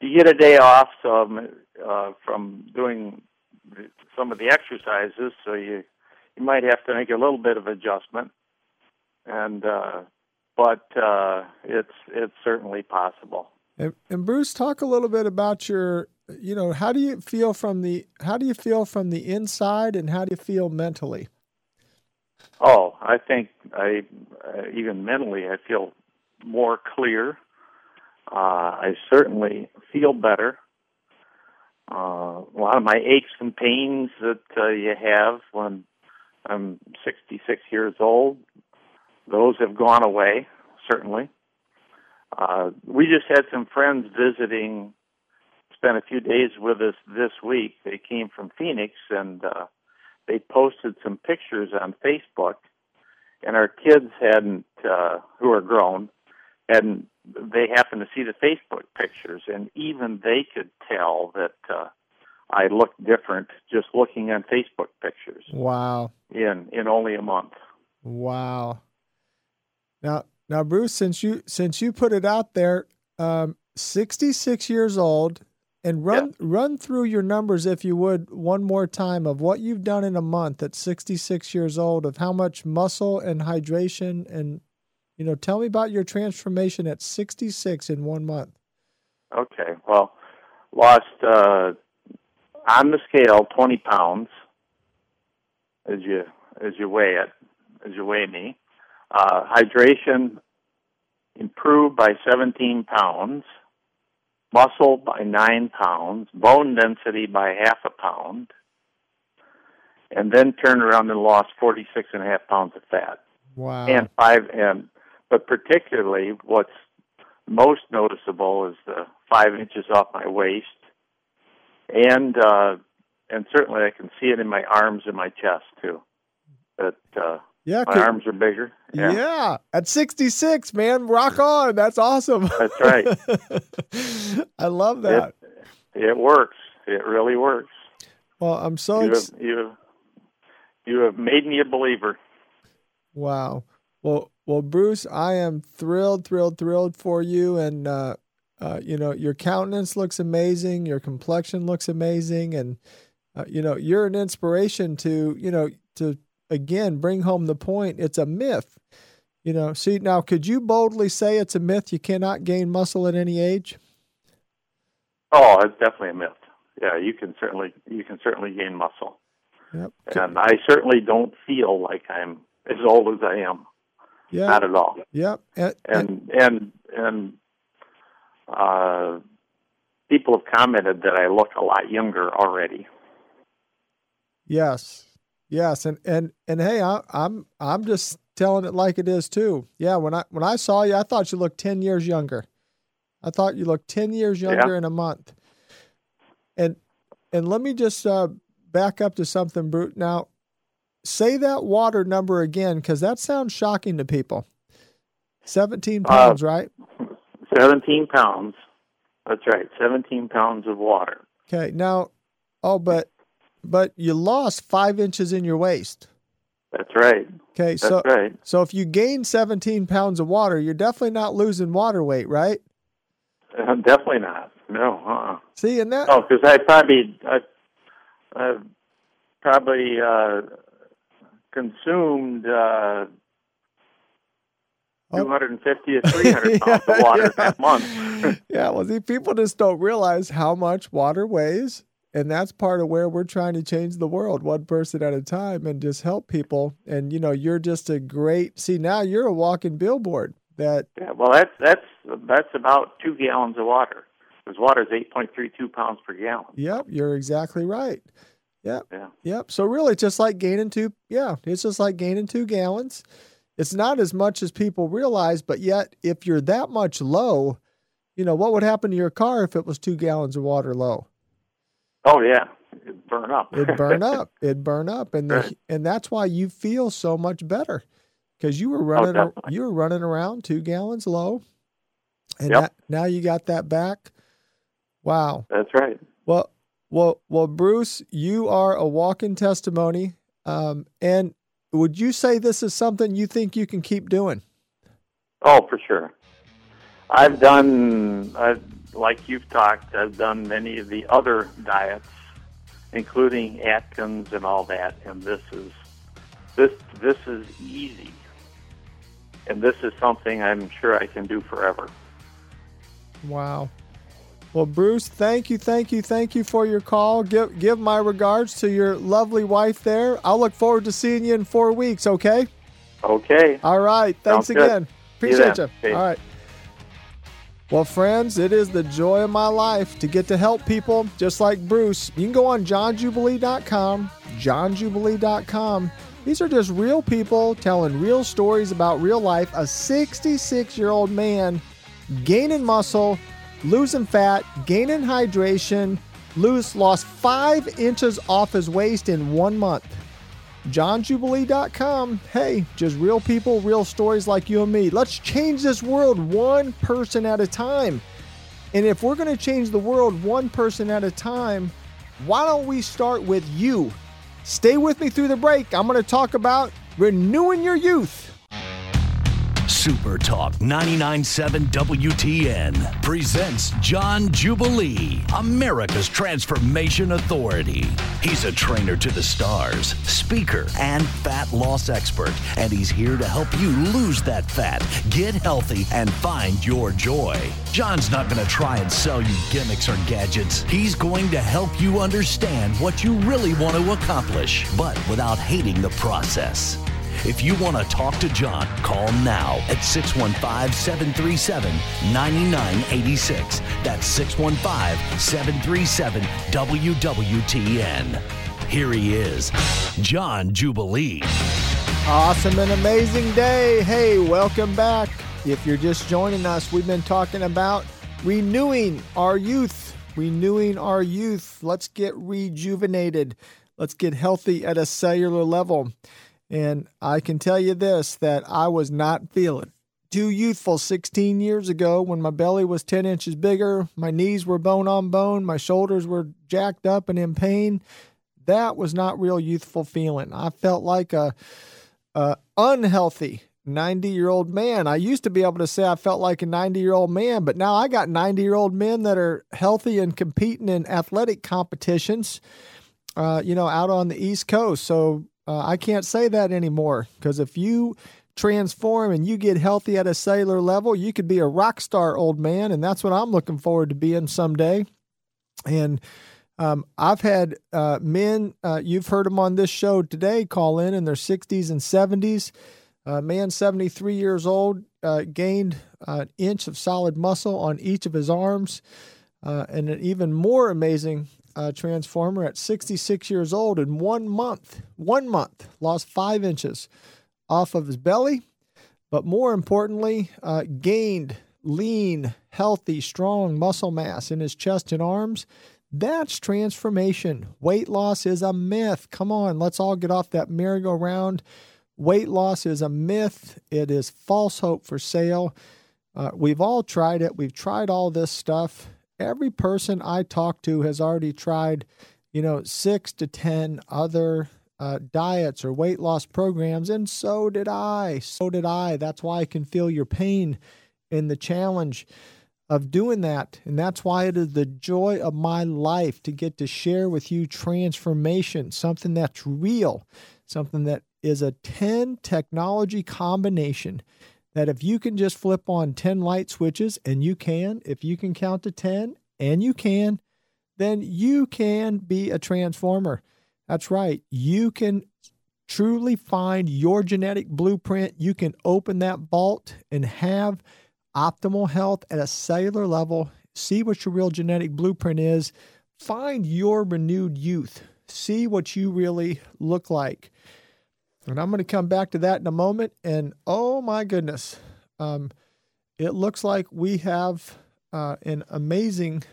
you get a day off so, uh, from doing some of the exercises, so you you might have to make a little bit of adjustment, and uh, but uh, it's it's certainly possible. And, and Bruce, talk a little bit about your, you know, how do you feel from the, how do you feel from the inside, and how do you feel mentally? Oh, I think I uh, even mentally I feel more clear. Uh, I certainly feel better. Uh, a lot of my aches and pains that uh, you have when I'm 66 years old, those have gone away, certainly. Uh, we just had some friends visiting, spent a few days with us this week. They came from Phoenix and uh, they posted some pictures on Facebook, and our kids hadn't, uh, who are grown, and they happened to see the Facebook pictures, and even they could tell that uh, I looked different just looking on Facebook pictures Wow. in in only a month. Wow. Now, now, Bruce, since you since you put it out there, um, sixty six years old, and run run through your numbers if you would one more time of what you've done in a month at sixty six years old of how much muscle and hydration and you know tell me about your transformation at sixty six in one month. Okay, well, lost uh, on the scale twenty pounds as you as you weigh it as you weigh me. Uh, hydration improved by seventeen pounds, muscle by nine pounds, bone density by half a pound, and then turned around and lost 46 and a half pounds of fat. Wow. And five, and but particularly what's most noticeable is the five inches off my waist, and uh, and certainly I can see it in my arms and my chest too. That uh, yeah, my arms are bigger. yeah. Yeah, At 66, man, rock on. That's awesome. That's right. I love that. it works. It really works. well, I'm so You ex- have, you have you have made me a believer. Wow. Well, well, Bruce, I am thrilled, thrilled, thrilled for you, and uh, uh, you know your countenance looks amazing, your complexion looks amazing, and uh, you know you're an inspiration to you know to again bring home the point. It's a myth. You know, see now, could you boldly say it's a myth? You cannot gain muscle at any age. Oh, it's definitely a myth. Yeah, you can certainly you can certainly gain muscle, Yep. and I certainly don't feel like I'm as old as I am. Yeah. Not at all. Yep. And, and And and and uh, people have commented that I look a lot younger already. Yes, yes, and and and hey, I, I'm I'm just telling it like it is too. Yeah, when I when I saw you, I thought you looked ten years younger. I thought you looked ten years younger in a month. And and let me just uh, back up to something, Bruce. Now, say that water number again, because that sounds shocking to people. Seventeen Uh, pounds, right? Seventeen pounds. That's right. Seventeen pounds of water. Okay. Now, oh, but but you lost five inches in your waist. That's right. Okay, That's so right. So if you gain 17 pounds of water, you're definitely not losing water weight, right? Uh, definitely not. No. Uh-uh. See, and that Oh, because I probably I, I've probably uh, consumed uh, Oh. 250 to 300 pounds of water Yeah. that month. yeah, well, see, people just don't realize how much water weighs, and that's part of where we're trying to change the world, one person at a time, and just help people. And you know, you're just a great. See, now you're a walking billboard. That yeah, well, that's that's that's about two gallons of water. Because water is 8.32 pounds per gallon. yep, you're exactly right. Yep. Yeah. Yep. So really, just like gaining two. Yeah, it's just like gaining two gallons. It's not as much as people realize, but yet, if you're that much low, you know what would happen to your car if it was two gallons of water low? Oh yeah, it'd burn up. It'd burn up. It'd burn up, and the, and that's why you feel so much better because you were running a- definitely. you were running around two gallons low, and Yep. that, now you got that back. Wow. That's right. Well, well, well, Bruce, you are a walking testimony. Um, and would you say this is something you think you can keep doing? Oh, for sure. I've done, I've, like you've talked, I've done many of the other diets, including Atkins and all that, and this is this this is easy, and this is something I'm sure I can do forever. Wow. Well, Bruce, thank you, thank you, thank you for your call. Give give my regards to your lovely wife there. I'll look forward to seeing you in four weeks. Okay. Okay. All right. Thanks Sounds again. You Appreciate you. Okay. All right. Well, friends, it is the joy of my life to get to help people just like Bruce. You can go on johnjubilee.com, johnjubilee.com. These are just real people telling real stories about real life. A 66 year old man gaining muscle, losing fat, gaining hydration, lose, lost five inches off his waist in one month johnjubilee.com. Hey, just real people, real stories like you and me. Let's change this world one person at a time. And if we're going to change the world one person at a time, why don't we start with you? Stay with me through the break. I'm going to talk about renewing your youth. Super Talk 99.7 WTN presents John Jubilee, America's Transformation Authority. He's a trainer to the stars, speaker, and fat loss expert, and he's here to help you lose that fat, get healthy, and find your joy. John's not going to try and sell you gimmicks or gadgets. He's going to help you understand what you really want to accomplish, but without hating the process. If you want to talk to John, call now at 615 737 9986. That's 615 737 WWTN. Here he is, John Jubilee. Awesome and amazing day. Hey, welcome back. If you're just joining us, we've been talking about renewing our youth. Renewing our youth. Let's get rejuvenated. Let's get healthy at a cellular level. And I can tell you this that I was not feeling too youthful 16 years ago when my belly was 10 inches bigger, my knees were bone on bone, my shoulders were jacked up and in pain. That was not real youthful feeling. I felt like a, a unhealthy 90 year old man. I used to be able to say I felt like a 90 year old man, but now I got 90 year old men that are healthy and competing in athletic competitions, uh, you know, out on the East Coast. So uh, I can't say that anymore because if you transform and you get healthy at a cellular level, you could be a rock star old man. And that's what I'm looking forward to being someday. And um, I've had uh, men, uh, you've heard them on this show today, call in in their 60s and 70s. Uh, man, 73 years old, uh, gained an inch of solid muscle on each of his arms. Uh, and an even more amazing uh, transformer at 66 years old in one month, one month, lost five inches off of his belly, but more importantly, uh, gained lean, healthy, strong muscle mass in his chest and arms. That's transformation. Weight loss is a myth. Come on, let's all get off that merry-go-round. Weight loss is a myth, it is false hope for sale. Uh, we've all tried it, we've tried all this stuff every person I talk to has already tried, you know, six to 10 other uh, diets or weight loss programs. And so did I. So did I. That's why I can feel your pain in the challenge of doing that. And that's why it is the joy of my life to get to share with you transformation, something that's real, something that is a 10 technology combination that if you can just flip on 10 light switches, and you can, if you can count to 10, and you can, then you can be a transformer. That's right. You can truly find your genetic blueprint. You can open that vault and have optimal health at a cellular level. See what your real genetic blueprint is. Find your renewed youth. See what you really look like. And I'm going to come back to that in a moment. And oh my goodness, um, it looks like we have uh, an amazing,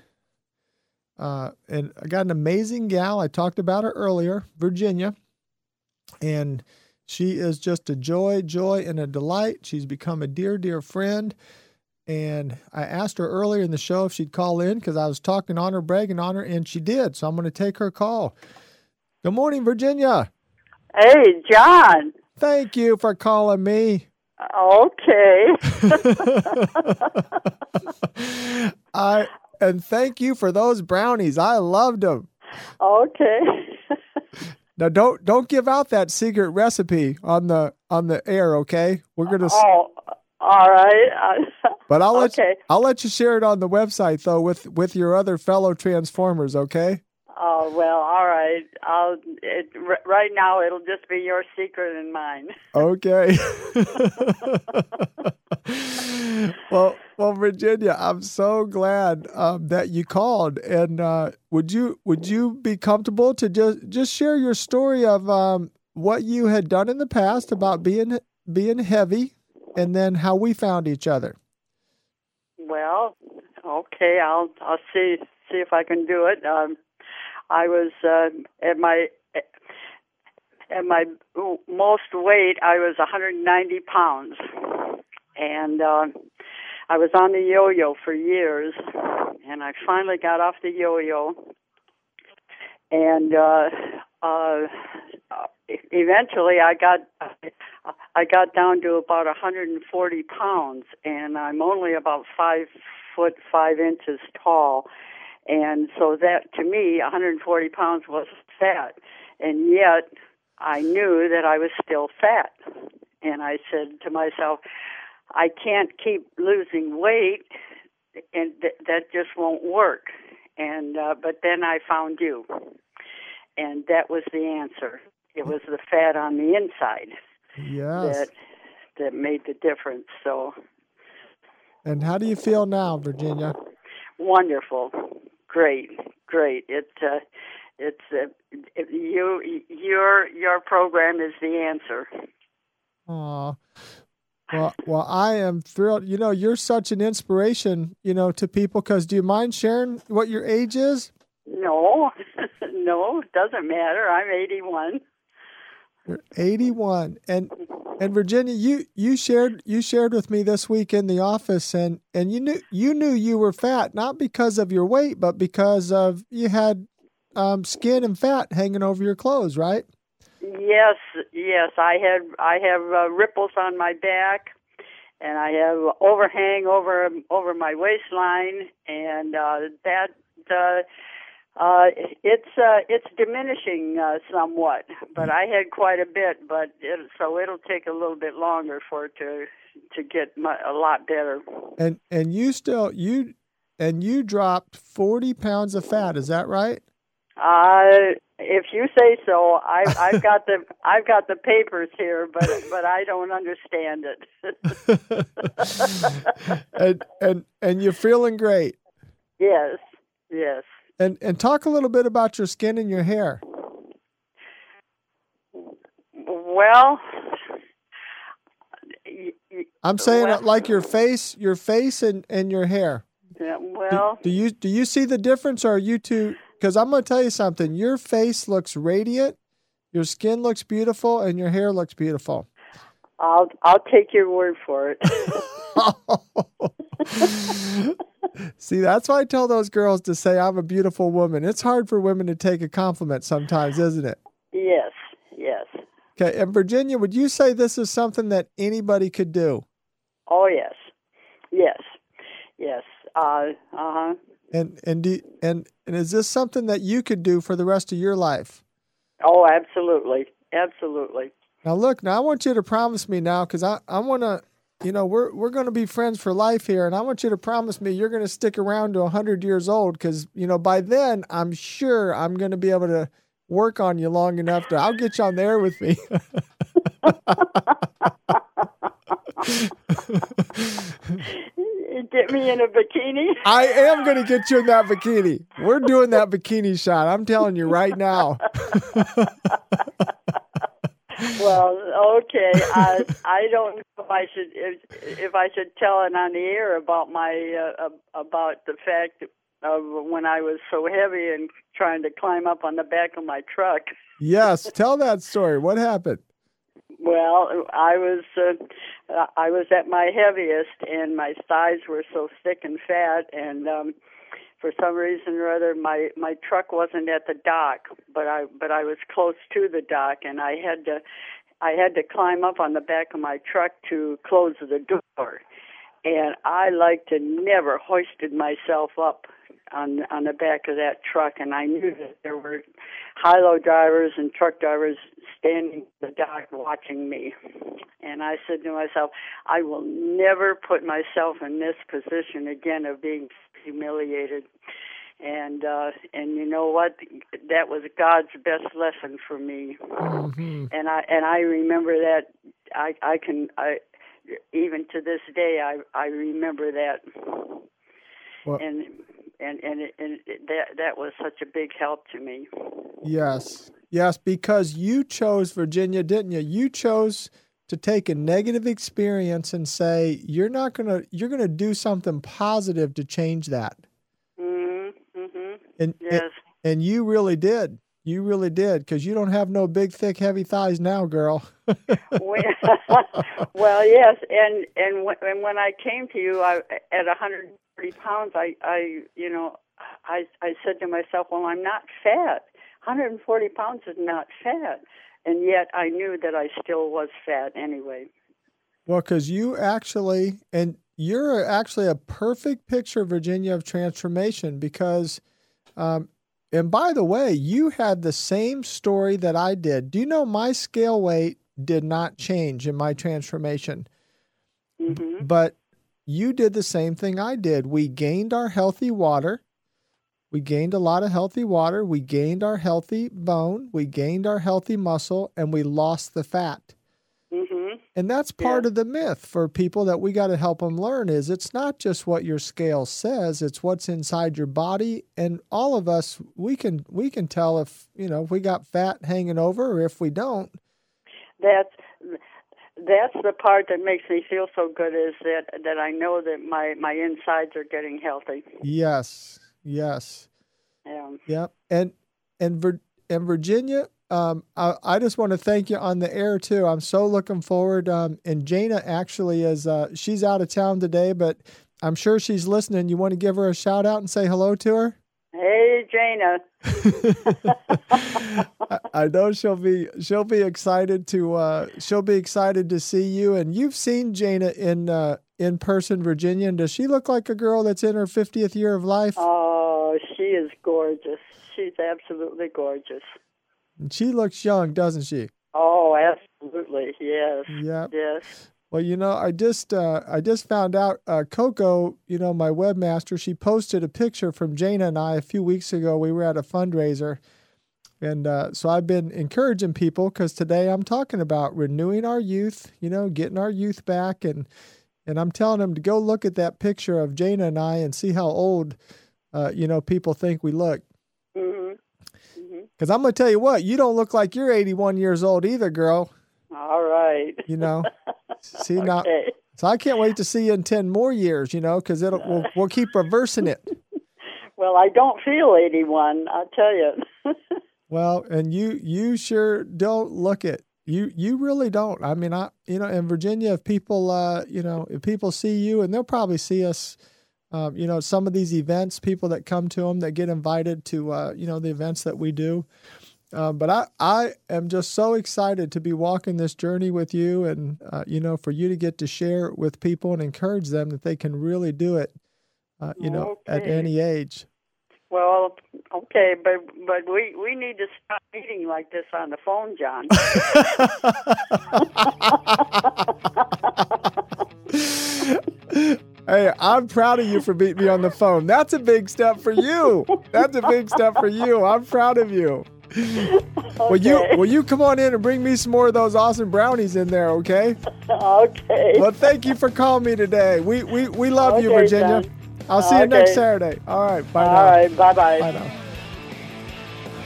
uh, and I got an amazing gal. I talked about her earlier, Virginia, and she is just a joy, joy, and a delight. She's become a dear, dear friend. And I asked her earlier in the show if she'd call in because I was talking on her, bragging on her, and she did. So I'm going to take her call. Good morning, Virginia. Hey, John. Thank you for calling me. Okay. I and thank you for those brownies. I loved them. Okay. now don't don't give out that secret recipe on the on the air, okay? We're gonna. Oh, all right. but I'll let okay. you, I'll let you share it on the website though with with your other fellow transformers, okay? Oh well, all right. I'll it, r- right now. It'll just be your secret and mine. Okay. well, well, Virginia, I'm so glad um, that you called. And uh, would you would you be comfortable to just just share your story of um, what you had done in the past about being being heavy, and then how we found each other? Well, okay. I'll I'll see see if I can do it. Um, I was uh, at my at my most weight. I was 190 pounds, and uh, I was on the yo-yo for years, and I finally got off the yo-yo, and uh, uh, eventually I got I got down to about 140 pounds, and I'm only about five foot five inches tall and so that, to me, 140 pounds was fat. And yet, I knew that I was still fat. And I said to myself, I can't keep losing weight, and th- that just won't work. And uh, but then I found you, and that was the answer. It was the fat on the inside yes. that that made the difference. So. And how do you feel now, Virginia? Wonderful great, great. It uh, it's uh, you your your program is the answer. Aw. Well, well, I am thrilled. You know, you're such an inspiration, you know, to people. Because do you mind sharing what your age is? No, no, it doesn't matter. I'm 81. You're 81, and and Virginia, you you shared you shared with me this week in the office, and and you knew you knew you were fat not because of your weight, but because of you had um, skin and fat hanging over your clothes, right? Yes, yes. I had I have uh, ripples on my back, and I have overhang over over my waistline, and uh, that. Uh, uh, it's uh, it's diminishing uh, somewhat, but I had quite a bit. But it, so it'll take a little bit longer for it to to get my, a lot better. And and you still you and you dropped forty pounds of fat. Is that right? Uh, if you say so, I, I've got the I've got the papers here, but but I don't understand it. and and and you're feeling great. Yes, yes. And and talk a little bit about your skin and your hair. Well, I'm saying well, like your face, your face and and your hair. Yeah, well, do, do you do you see the difference, or are you two? Because I'm going to tell you something. Your face looks radiant, your skin looks beautiful, and your hair looks beautiful. I'll I'll take your word for it. See, that's why I tell those girls to say I'm a beautiful woman. It's hard for women to take a compliment sometimes, isn't it? Yes, yes. Okay, and Virginia, would you say this is something that anybody could do? Oh yes, yes, yes. Uh huh. And and do, and and is this something that you could do for the rest of your life? Oh, absolutely, absolutely. Now look, now I want you to promise me now because I I want to you know, we're we're going to be friends for life here, and I want you to promise me you're going to stick around to 100 years old because you know by then I'm sure I'm going to be able to work on you long enough to I'll get you on there with me. get me in a bikini. I am going to get you in that bikini. We're doing that bikini shot. I'm telling you right now. well, okay. I I don't know if I should if, if I should tell it on the air about my uh, about the fact of when I was so heavy and trying to climb up on the back of my truck. Yes, tell that story. What happened? Well, I was uh, I was at my heaviest, and my thighs were so thick and fat, and um, for some reason or other my my truck wasn't at the dock but i but i was close to the dock and i had to i had to climb up on the back of my truck to close the door. And i like to never hoisted myself up on on the back of that truck and i knew that there were high low drivers and truck drivers standing at the dock watching me. And i said to myself i will never put myself in this position again of being humiliated. And uh and you know what? That was god's best lesson for me. Mm-hmm. and i and i remember that. I i can i even to this day i i remember that. Well, and and and, it, and it, that that was such a big help to me yes yes because you chose virginia didn't you you chose to take a negative experience and say you're not going to you're to do something positive to change that. Mhm. Mhm. And, yes. and and you really did. You really did because you don't have no big, thick, heavy thighs now, girl. well, yes, and and when, and when I came to you, I at 130 pounds, I I you know I I said to myself, well, I'm not fat. 140 pounds is not fat and yet I knew that I still was fat anyway. Well, because you actually, and you're actually a perfect picture, Virginia, of transformation because, um, and by the way, you had the same story that I did. Do you know my scale weight did not change in my transformation? Mm-hmm. But you did the same thing I did. We gained our healthy water we gained a lot of healthy water. We gained our healthy bone. We gained our healthy muscle, and we lost the fat. And that's part Yeah. of the myth for people that we got to help them learn is it's not just what your scale says, it's what's inside your body and all of us we can we can tell if, you know, if we got fat hanging over or if we don't. That's that's the part that makes me feel so good is that that I know that my my insides are getting healthy. Yes. Yes. Yeah. Yep. And and Vir- and Virginia, um, I, I just want to thank you on the air too. I'm so looking forward. Um, and Jana actually is uh, she's out of town today, but I'm sure she's listening. You want to give her a shout out and say hello to her? Hey, Jana. I, I know she'll be she'll be excited to uh, she'll be excited to see you. And you've seen Jana in uh, in person, Virginia. And does she look like a girl that's in her 50th year of life? Oh, she is gorgeous. She's absolutely gorgeous. And she looks young, doesn't she? Oh, absolutely. Yes. Yeah. Yes. Well, you know, I just uh, I just found out uh, Coco, you know, my webmaster, she posted a picture from Jana and I a few weeks ago. We were at a fundraiser, and uh, so I've been encouraging people because today I'm talking about renewing our youth, you know, getting our youth back, and and I'm telling them to go look at that picture of Jana and I and see how old, uh, you know, people think we look. Because I'm gonna tell you what, you don't look like you're 81 years old either, girl. All right. You know. See now. Okay. So I can't wait to see you in ten more years, you know, because it'll we'll, we'll keep reversing it. Well, I don't feel 81. I'll tell you. Well, and you you sure don't look it. You you really don't. I mean, I you know, in Virginia, if people uh you know if people see you, and they'll probably see us, um, you know, some of these events, people that come to them that get invited to uh you know the events that we do. Uh, but I, I am just so excited to be walking this journey with you and, uh, you know, for you to get to share with people and encourage them that they can really do it, uh, you know, at any age. well, okay, but but we we need to stop meeting like this on the phone, John. Hey, I'm proud of you for beating me on the phone. That's a big step for you. That's a big step for you. I'm proud of you. Will you Okay. will you come on in and bring me some more of those awesome brownies in there, okay? okay. Well, thank you for calling me today. We we, we love you, Okay, Virginia. John. I'll see you next Saturday. All right, bye All now. right. Bye bye. Bye now.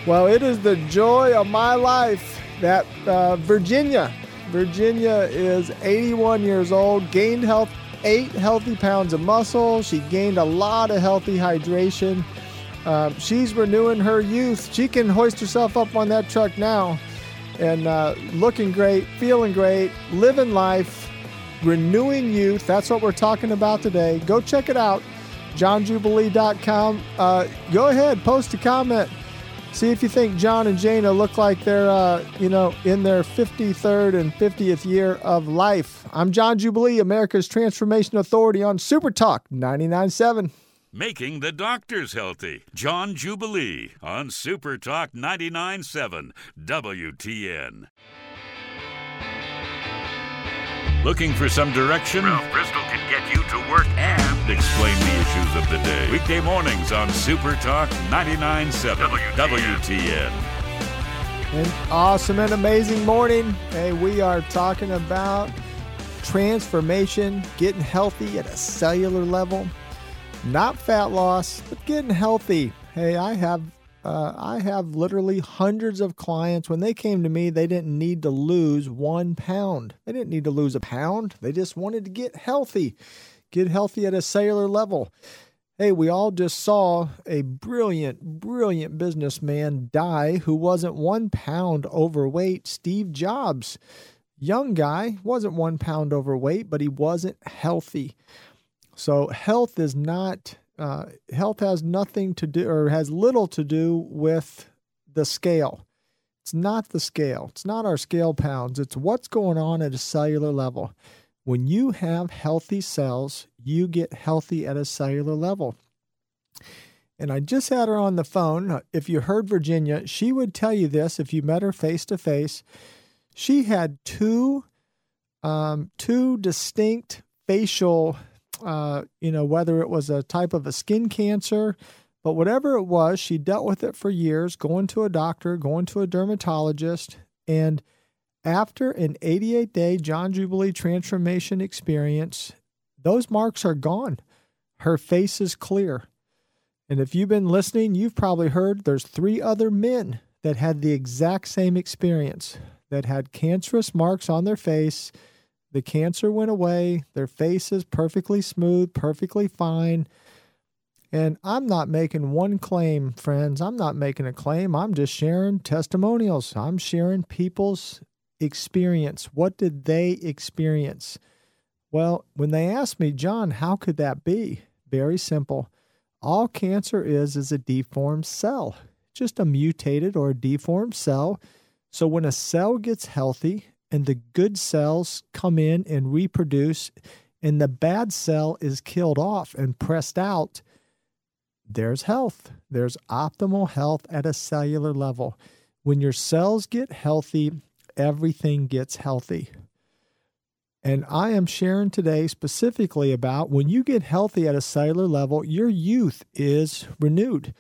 Well, it is the joy of my life that uh, Virginia, Virginia is 81 years old, gained health, eight healthy pounds of muscle. She gained a lot of healthy hydration. Um, she's renewing her youth. She can hoist herself up on that truck now and uh, looking great, feeling great, living life, renewing youth. That's what we're talking about today. Go check it out, johnjubilee.com. Uh, go ahead, post a comment. See if you think John and Jana look like they're, uh, you know, in their 53rd and 50th year of life. I'm John Jubilee, America's Transformation Authority on Super Talk 99.7. Making the doctors healthy. John Jubilee on Super Talk 99.7 WTN. Looking for some direction? Ralph Bristol can get you to work and explain the issues of the day. Weekday mornings on Super Talk 99.7 WTN. An awesome and amazing morning. Hey, we are talking about transformation, getting healthy at a cellular level. Not fat loss, but getting healthy. Hey, I have uh, I have literally hundreds of clients. When they came to me, they didn't need to lose one pound. They didn't need to lose a pound. They just wanted to get healthy, get healthy at a cellular level. Hey, we all just saw a brilliant, brilliant businessman die who wasn't one pound overweight. Steve Jobs, young guy, wasn't one pound overweight, but he wasn't healthy. So health is not, uh, health has nothing to do or has little to do with the scale. It's not the scale. It's not our scale pounds. It's what's going on at a cellular level. When you have healthy cells, you get healthy at a cellular level. And I just had her on the phone. If you heard Virginia, she would tell you this if you met her face to face. She had two, um, two distinct facial, uh, you know, whether it was a type of a skin cancer, but whatever it was, she dealt with it for years, going to a doctor, going to a dermatologist, and after an 88 day John Jubilee transformation experience, those marks are gone. Her face is clear. And if you've been listening, you've probably heard there's three other men that had the exact same experience that had cancerous marks on their face. The cancer went away. Their face is perfectly smooth, perfectly fine. And I'm not making one claim, friends. I'm not making a claim. I'm just sharing testimonials. I'm sharing people's experience. What did they experience? Well, when they asked me, John, how could that be? Very simple. All cancer is is a deformed cell, just a mutated or a deformed cell. So when a cell gets healthy and the good cells come in and reproduce and the bad cell is killed off and pressed out, there's health. There's optimal health at a cellular level. When your cells get healthy, everything gets healthy. And I am sharing today specifically about when you get healthy at a cellular level, your youth is renewed.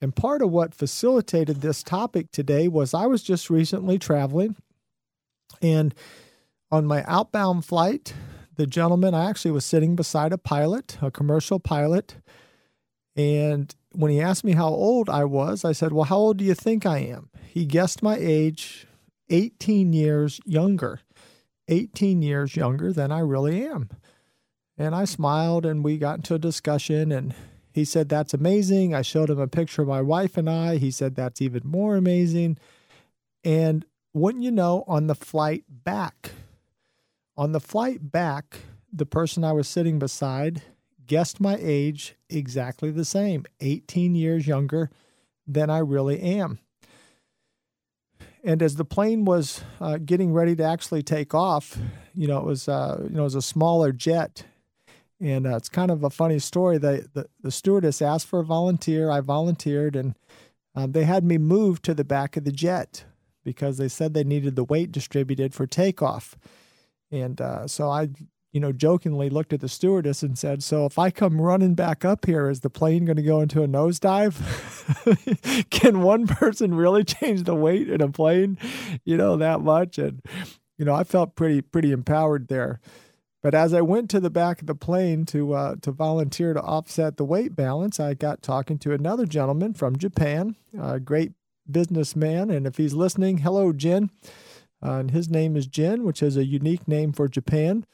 And part of what facilitated this topic today was I was just recently traveling, and on my outbound flight, the gentleman, I actually was sitting beside a pilot, a commercial pilot. And when he asked me how old I was, I said, Well, how old do you think I am? He guessed my age, 18 years younger. 18 years younger than I really am. And I smiled and we got into a discussion and he said, That's amazing. I showed him a picture of my wife and I. He said, That's even more amazing. And wouldn't you know, on the flight back, on the flight back, the person I was sitting beside guessed my age exactly the same 18 years younger than I really am. And as the plane was uh, getting ready to actually take off, you know, it was uh, you know it was a smaller jet, and uh, it's kind of a funny story. The, the, the stewardess asked for a volunteer. I volunteered, and um, they had me moved to the back of the jet because they said they needed the weight distributed for takeoff. And uh, so I you know, jokingly looked at the stewardess and said, So if I come running back up here, is the plane going to go into a nosedive? Can one person really change the weight in a plane, you know, that much? And, you know, I felt pretty, pretty empowered there. But as I went to the back of the plane to uh, to volunteer to offset the weight balance, I got talking to another gentleman from Japan, a great businessman. And if he's listening, hello, Jin. Uh, and his name is Jin, which is a unique name for Japan.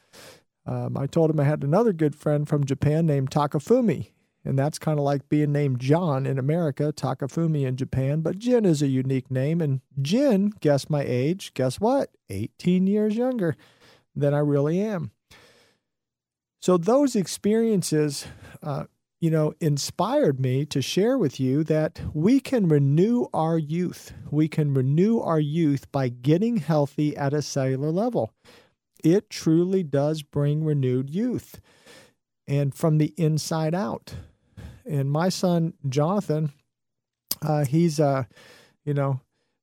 Um, I told him I had another good friend from Japan named Takafumi, and that's kind of like being named John in America, Takafumi in Japan. But Jin is a unique name, and Jin, guess my age, guess what? 18 years younger than I really am. So those experiences, uh, you know, inspired me to share with you that we can renew our youth. We can renew our youth by getting healthy at a cellular level it truly does bring renewed youth and from the inside out. And my son Jonathan, uh, he's uh, you know,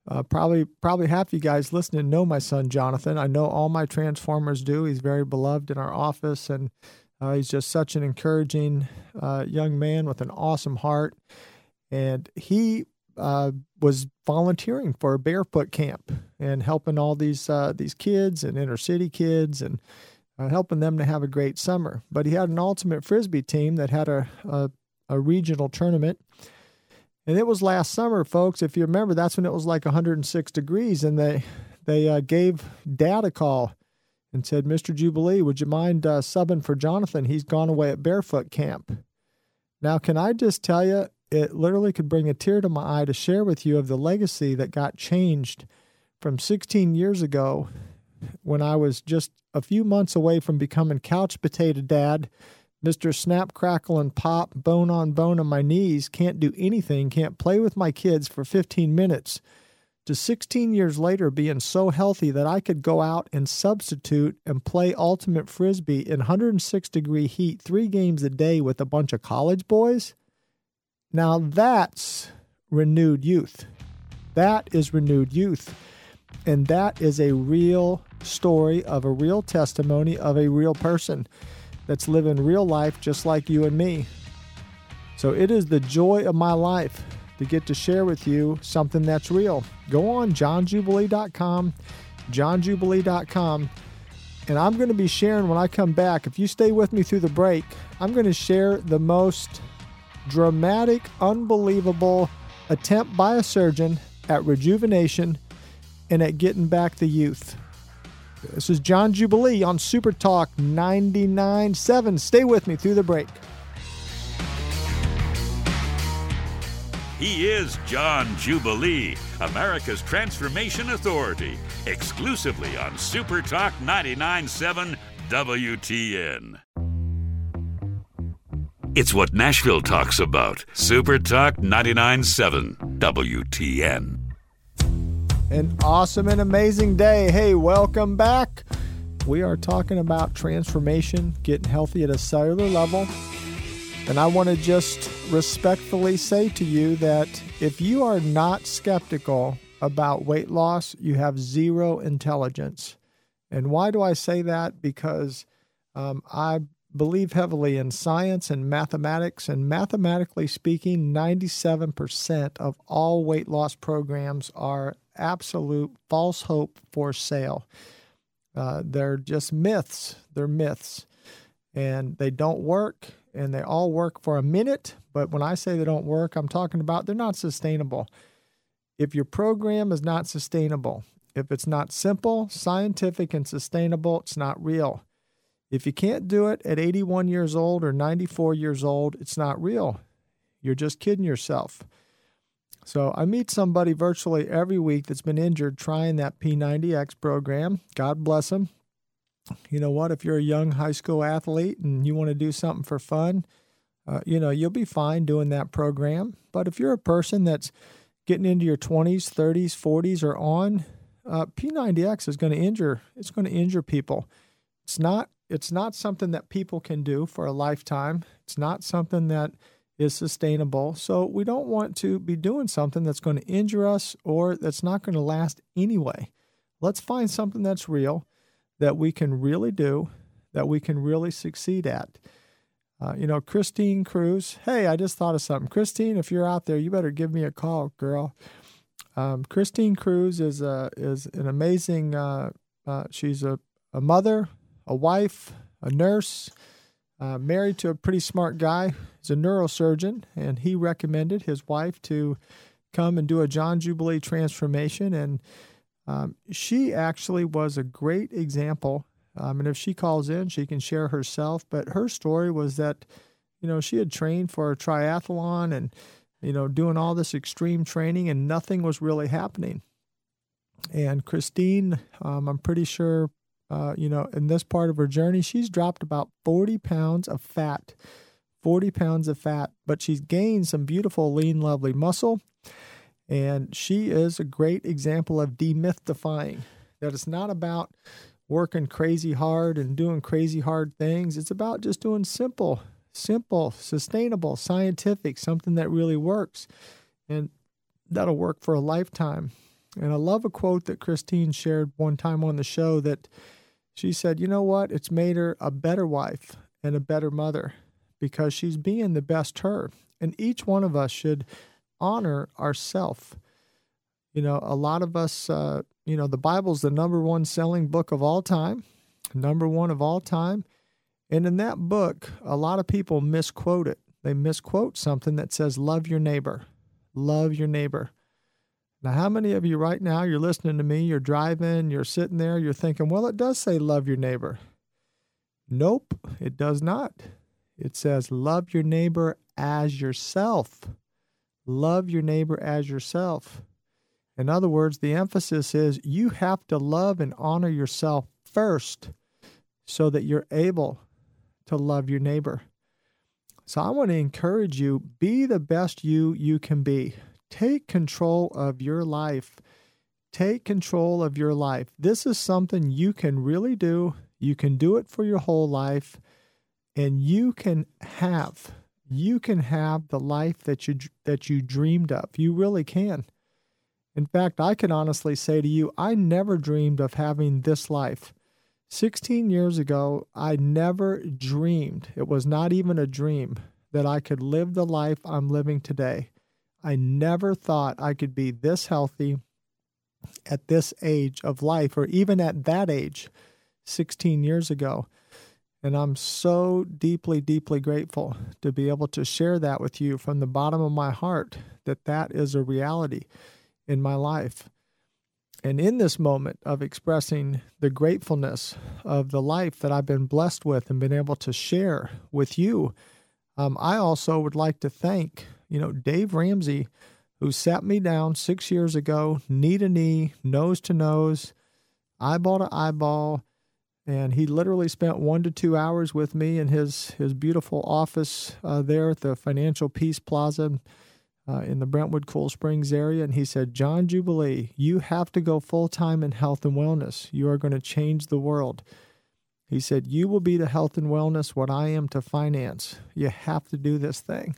uh, probably probably half you guys listening know my son Jonathan. I know all my transformers do. He's very beloved in our office, and uh, he's just such an encouraging uh, young man with an awesome heart. And he uh, was volunteering for a barefoot camp and helping all these uh, these kids and inner city kids and uh, helping them to have a great summer. But he had an ultimate frisbee team that had a, a, a regional tournament, and it was last summer, folks. If you remember, that's when it was like 106 degrees, and they they uh, gave Dad a call and said, "Mr. Jubilee, would you mind uh, subbing for Jonathan? He's gone away at barefoot camp." Now, can I just tell you, it literally could bring a tear to my eye to share with you of the legacy that got changed from 16 years ago when I was just a few months away from becoming couch potato dad. Mr. Snap, Crackle, and Pop, bone on bone on my knees, can't do anything, can't play with my kids for 15 minutes, to 16 years later being so healthy that I could go out and substitute and play ultimate frisbee in 106 degree heat three games a day with a bunch of college boys now that's renewed youth. That is renewed youth. And that is a real story of a real testimony of a real person that's living real life just like you and me. So it is the joy of my life to get to share with you something that's real. Go on johnjubilee.com. johnjubilee.com. And I'm going to be sharing when I come back. If you stay with me through the break, I'm going to share the most dramatic, unbelievable attempt by a surgeon at rejuvenation and at getting back the youth. This is John Jubilee on Super Talk 99.7. Stay with me through the break. He is John Jubilee, America's Transformation Authority, exclusively on Super Talk 99.7 WTN. It's what Nashville talks about. Super Talk 99.7 WTN. An awesome and amazing day. Hey, welcome back. We are talking about transformation, getting healthy at a cellular level. And I want to just respectfully say to you that if you are not skeptical about weight loss, you have zero intelligence. And why do I say that? Because um, I believe heavily in science and mathematics. And mathematically speaking, 97% of all weight loss programs are absolute false hope for sale. Uh, they're just myths. They're myths. And they don't work and they all work for a minute. But when I say they don't work, I'm talking about they're not sustainable. If your program is not sustainable, if it's not simple, scientific, and sustainable, it's not real. If you can't do it at 81 years old or 94 years old, it's not real. You're just kidding yourself. So I meet somebody virtually every week that's been injured trying that P90X program. God bless them you know what? If you're a young high school athlete and you want to do something for fun, uh, you know, you'll be fine doing that program. But if you're a person that's getting into your 20s, 30s, 40s, or on, uh, P90X is going to injure. It's going to injure people. It's not. It's not something that people can do for a lifetime. It's not something that is sustainable. So we don't want to be doing something that's going to injure us or that's not going to last anyway. Let's find something that's real that we can really do, that we can really succeed at. Uh, you know, Christine Cruz. Hey, I just thought of something. Christine, if you're out there, you better give me a call, girl. Um, Christine Cruz is a is an amazing. Uh, uh, she's a, a mother, a wife, a nurse, uh, married to a pretty smart guy. He's a neurosurgeon, and he recommended his wife to come and do a John Jubilee transformation. And um, she actually was a great example. Um, and if she calls in, she can share herself. But her story was that, you know, she had trained for a triathlon and, you know, doing all this extreme training, and nothing was really happening. And Christine, um, I'm pretty sure, uh, you know, in this part of her journey, she's dropped about 40 pounds of fat. 40 pounds of fat, but she's gained some beautiful, lean, lovely muscle. And she is a great example of demystifying that it's not about working crazy hard and doing crazy hard things. It's about just doing simple, simple, sustainable, scientific, something that really works. And that'll work for a lifetime. And I love a quote that Christine shared one time on the show that she said, You know what? It's made her a better wife and a better mother because she's being the best her. And each one of us should honor ourself. You know, a lot of us, uh, you know, the Bible's the number one selling book of all time, number one of all time. And in that book, a lot of people misquote it. They misquote something that says, Love your neighbor. Love your neighbor. Now, how many of you right now, you're listening to me, you're driving, you're sitting there, you're thinking, well, it does say love your neighbor. Nope, it does not. It says love your neighbor as yourself. Love your neighbor as yourself. In other words, the emphasis is you have to love and honor yourself first so that you're able to love your neighbor. So I want to encourage you be the best you you can be. Take control of your life. Take control of your life. This is something you can really do. You can do it for your whole life and you can have you can have the life that you that you dreamed of. You really can. In fact, I can honestly say to you, I never dreamed of having this life. 16 years ago, I never dreamed, it was not even a dream, that I could live the life I'm living today. I never thought I could be this healthy, at this age of life, or even at that age, 16 years ago. And I'm so deeply, deeply grateful to be able to share that with you from the bottom of my heart that that is a reality in my life. And in this moment of expressing the gratefulness of the life that I've been blessed with and been able to share with you, um, I also would like to thank, you know, Dave Ramsey, who sat me down six years ago, knee to knee, nose to nose, eyeball to eyeball, and he literally spent one to two hours with me in his his beautiful office uh, there at the Financial Peace Plaza uh, in the Brentwood Cool Springs area, and he said, "John Jubilee, you have to go full time in health and wellness. You are going to change the world." He said, "You will be to health and wellness what I am to finance. You have to do this thing."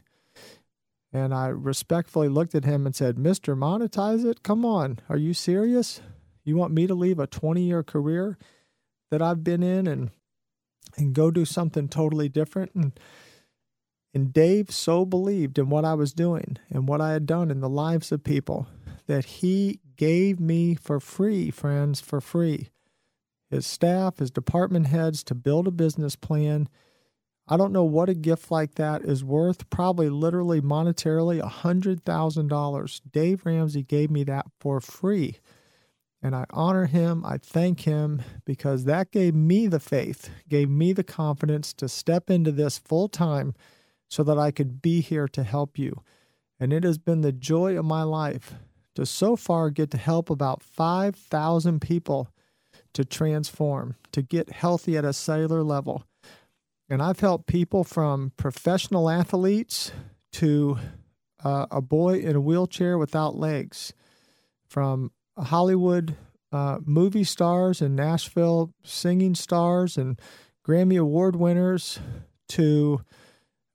And I respectfully looked at him and said, Mr. Monetize it? Come on. Are you serious? You want me to leave a 20 year career? That I've been in and and go do something totally different and and Dave so believed in what I was doing and what I had done in the lives of people that he gave me for free, friends, for free. His staff, his department heads to build a business plan. I don't know what a gift like that is worth, probably literally monetarily a $100,000. Dave Ramsey gave me that for free. And I honor him. I thank him because that gave me the faith, gave me the confidence to step into this full time so that I could be here to help you. And it has been the joy of my life to so far get to help about 5,000 people to transform, to get healthy at a cellular level. And I've helped people from professional athletes to uh, a boy in a wheelchair without legs, from Hollywood uh, movie stars and Nashville singing stars and Grammy Award winners to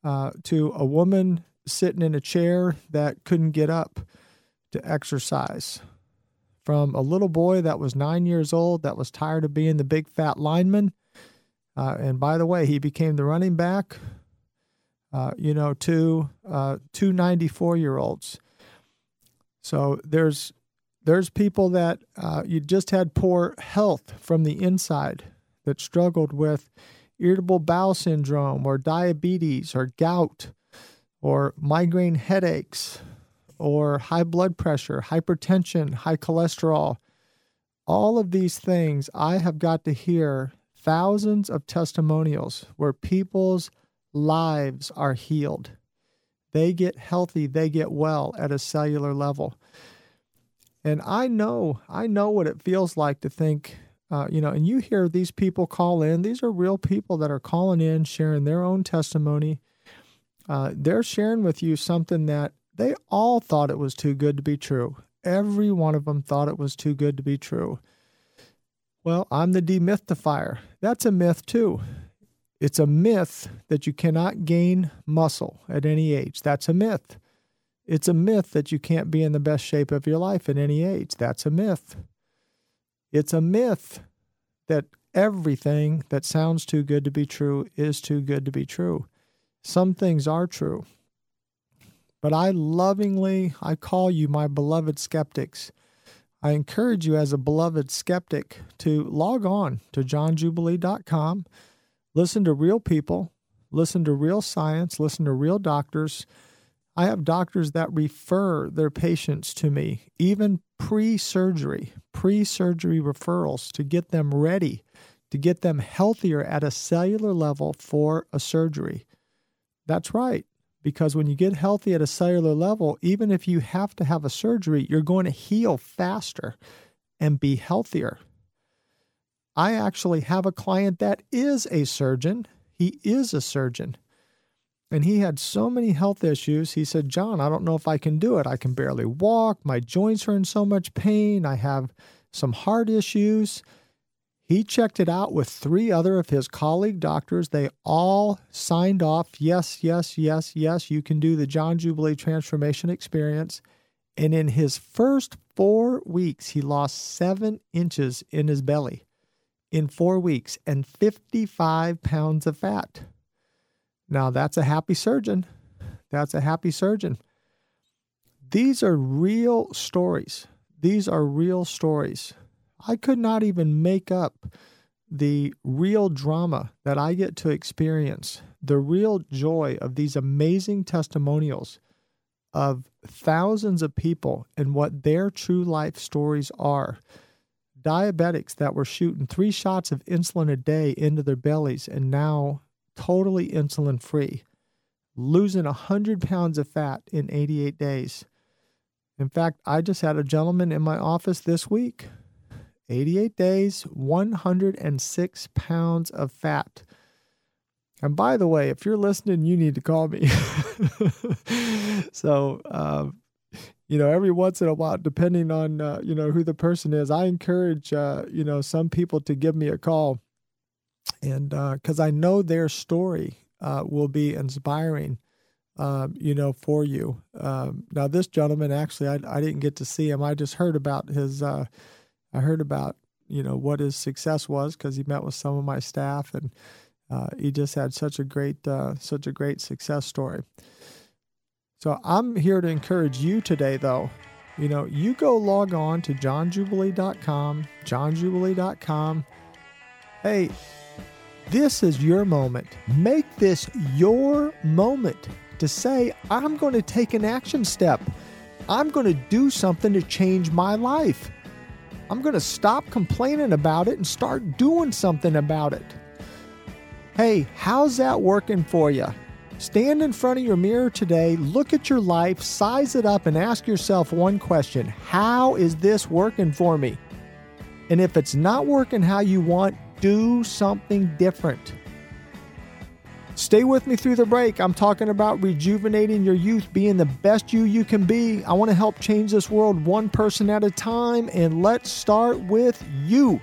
uh, to a woman sitting in a chair that couldn't get up to exercise. From a little boy that was nine years old that was tired of being the big fat lineman. Uh, and by the way, he became the running back, uh, you know, to uh, two 94 year olds. So there's there's people that uh, you just had poor health from the inside that struggled with irritable bowel syndrome or diabetes or gout or migraine headaches or high blood pressure, hypertension, high cholesterol. All of these things, I have got to hear thousands of testimonials where people's lives are healed. They get healthy, they get well at a cellular level. And I know, I know what it feels like to think, uh, you know, and you hear these people call in. These are real people that are calling in, sharing their own testimony. Uh, they're sharing with you something that they all thought it was too good to be true. Every one of them thought it was too good to be true. Well, I'm the demythifier. That's a myth too. It's a myth that you cannot gain muscle at any age. That's a myth. It's a myth that you can't be in the best shape of your life at any age. That's a myth. It's a myth that everything that sounds too good to be true is too good to be true. Some things are true. But I lovingly I call you my beloved skeptics. I encourage you as a beloved skeptic to log on to johnjubilee.com, listen to real people, listen to real science, listen to real doctors I have doctors that refer their patients to me, even pre surgery, pre surgery referrals to get them ready, to get them healthier at a cellular level for a surgery. That's right, because when you get healthy at a cellular level, even if you have to have a surgery, you're going to heal faster and be healthier. I actually have a client that is a surgeon. He is a surgeon and he had so many health issues. He said, John, I don't know if I can do it. I can barely walk. My joints are in so much pain. I have some heart issues. He checked it out with three other of his colleague doctors. They all signed off yes, yes, yes, yes, you can do the John Jubilee Transformation Experience. And in his first four weeks, he lost seven inches in his belly in four weeks and 55 pounds of fat. Now, that's a happy surgeon. That's a happy surgeon. These are real stories. these are real stories. I could not even make up the real drama that I get to experience, the real joy of these amazing testimonials of thousands of people and what their true life stories are. Diabetics that were shooting three shots of insulin a day into their bellies and now totally insulin free, losing 100 pounds of fat in 88 days. In fact, I just had a gentleman in my office this week 88 days, 106 pounds of fat. And by the way, if you're listening, you need to call me. so, uh, you know, every once in a while, depending on, uh, you know, who the person is, I encourage, uh, you know, some people to give me a call. And because uh, I know their story uh, will be inspiring, um, you know, for you. Um, now, this gentleman, actually, I, I didn't get to see him. I just heard about his, uh, I heard about, you know, what his success was because he met with some of my staff and, uh, he just had such a great, uh, such a great success story. So I'm here to encourage you today, though. You know, you go log on to johnjubilee.com, johnjubilee.com. Hey, this is your moment. Make this your moment to say, I'm going to take an action step. I'm going to do something to change my life. I'm going to stop complaining about it and start doing something about it. Hey, how's that working for you? Stand in front of your mirror today, look at your life, size it up, and ask yourself one question How is this working for me? And if it's not working how you want, do something different. Stay with me through the break. I'm talking about rejuvenating your youth, being the best you you can be. I want to help change this world one person at a time, and let's start with you.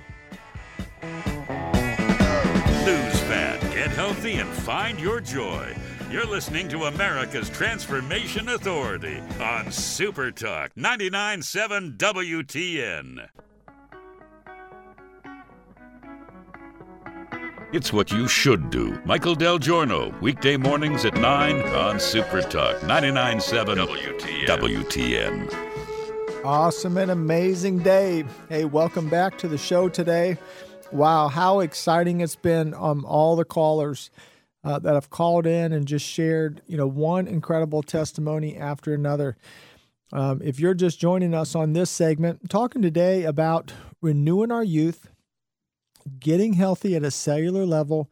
Lose fat, get healthy and find your joy. You're listening to America's Transformation Authority on Super Talk 99.7 WTN. It's what you should do. Michael Del Giorno, weekday mornings at 9 on Super Talk 99.7 WTN. WTN. Awesome and amazing day. Hey, welcome back to the show today. Wow, how exciting it's been um all the callers uh, that have called in and just shared, you know, one incredible testimony after another. Um, if you're just joining us on this segment, talking today about renewing our youth, getting healthy at a cellular level,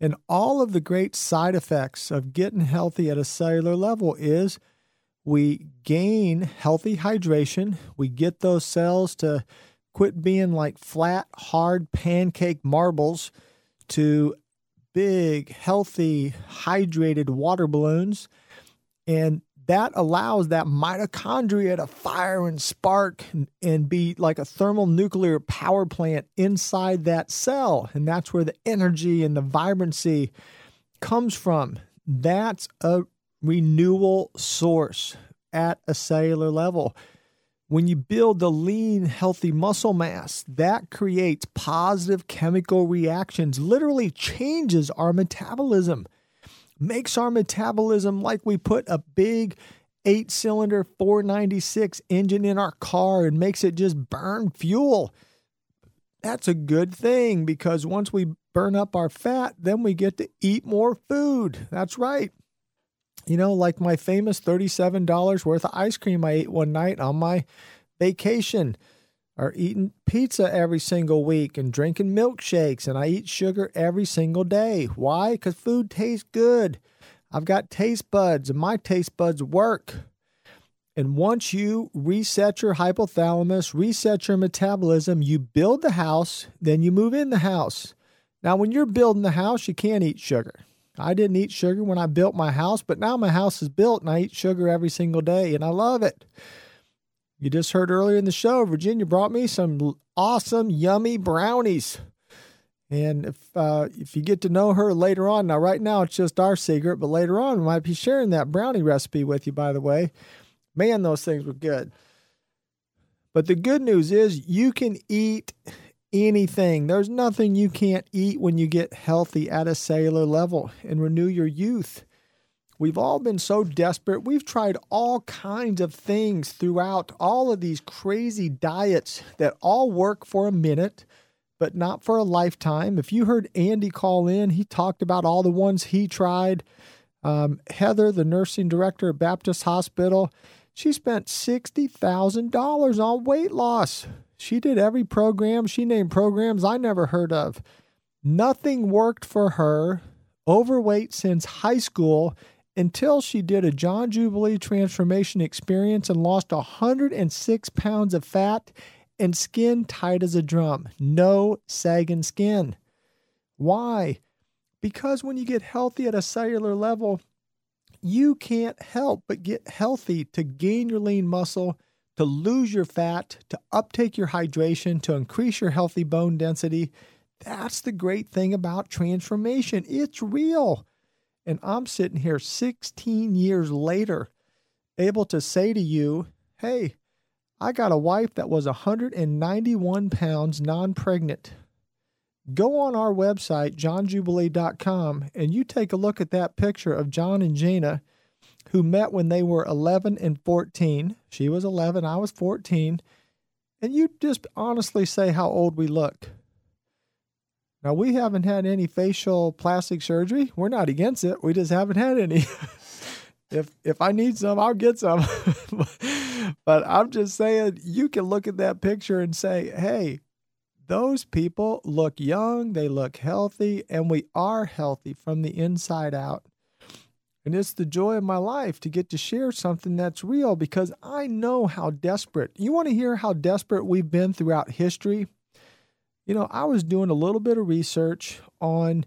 and all of the great side effects of getting healthy at a cellular level is we gain healthy hydration, we get those cells to quit being like flat, hard pancake marbles to big, healthy, hydrated water balloons. And that allows that mitochondria to fire and spark and, be like a thermonuclear power plant inside that cell. And that's where the energy and the vibrancy comes from. That's a renewal source at a cellular level. When you build the lean, healthy muscle mass, that creates positive chemical reactions, literally changes our metabolism, makes our metabolism like we put a big eight cylinder 496 engine in our car and makes it just burn fuel. That's a good thing because once we burn up our fat, then we get to eat more food. That's right you know, like my famous $37 worth of ice cream I ate one night on my vacation, or eating pizza every single week and drinking milkshakes, and I eat sugar every single day. Why? Because food tastes good. I've got taste buds, and my taste buds work. And once you reset your hypothalamus, reset your metabolism, you build the house, then you move in the house. Now, when you're building the house, you can't eat sugar. I didn't eat sugar when I built my house, but now my house is built and I eat sugar every single day and I love it. You just heard earlier in the show, Virginia brought me some awesome, yummy brownies. And if uh, if you get to know her later on, now right now it's just our secret, but later on we might be sharing that brownie recipe with you. By the way, man, those things were good. But the good news is you can eat anything. There's nothing you can't eat when you get healthy at a cellular level and renew your youth. We've all been so desperate. We've tried all kinds of things throughout all of these crazy diets that all work for a minute, but not for a lifetime. If you heard Andy call in, he talked about all the ones he tried. Um, Heather, the nursing director at Baptist Hospital, she spent $60,000 on weight loss. She did every program. She named programs I never heard of. Nothing worked for her, overweight since high school, until she did a John Jubilee transformation experience and lost 106 pounds of fat and skin tight as a drum. No sagging skin. Why? Because when you get healthy at a cellular level, you can't help but get healthy to gain your lean muscle, to lose your fat, to uptake your hydration, to increase your healthy bone density. That's the great thing about transformation. It's real. And I'm sitting here 16 years later, able to say to you, hey, I got a wife that was 191 pounds non pregnant. Go on our website, johnjubilee.com, and you take a look at that picture of John and Gina, who met when they were 11 and 14. She was 11, I was 14. And you just honestly say how old we look. Now, we haven't had any facial plastic surgery. We're not against it. We just haven't had any. if if I need some, I'll get some. but I'm just saying you can look at that picture and say, "Hey, those people look young, they look healthy, and we are healthy from the inside out." And it's the joy of my life to get to share something that's real because I know how desperate. You want to hear how desperate we've been throughout history? You know, I was doing a little bit of research on,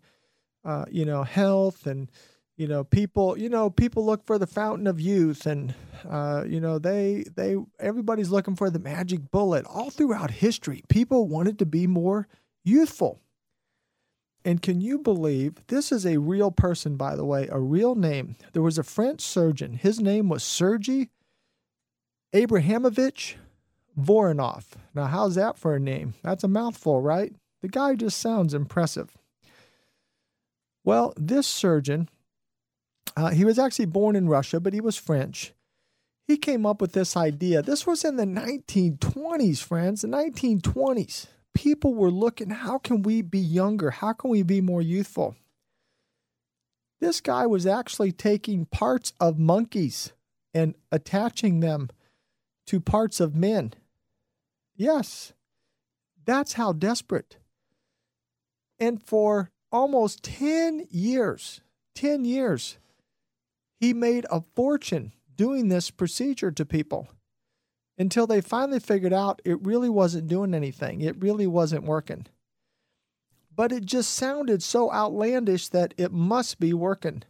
uh, you know, health and, you know, people, you know, people look for the fountain of youth and, uh, you know, they, they, everybody's looking for the magic bullet. All throughout history, people wanted to be more youthful. And can you believe this is a real person, by the way, a real name? There was a French surgeon. His name was Sergei Abrahamovich Voronov. Now, how's that for a name? That's a mouthful, right? The guy just sounds impressive. Well, this surgeon, uh, he was actually born in Russia, but he was French. He came up with this idea. This was in the 1920s, friends, the 1920s. People were looking, how can we be younger? How can we be more youthful? This guy was actually taking parts of monkeys and attaching them to parts of men Yes, that's how desperate. And for almost 10 years, 10 years, he made a fortune doing this procedure to people until they finally figured out it really wasn't doing anything. It really wasn't working. But it just sounded so outlandish that it must be working.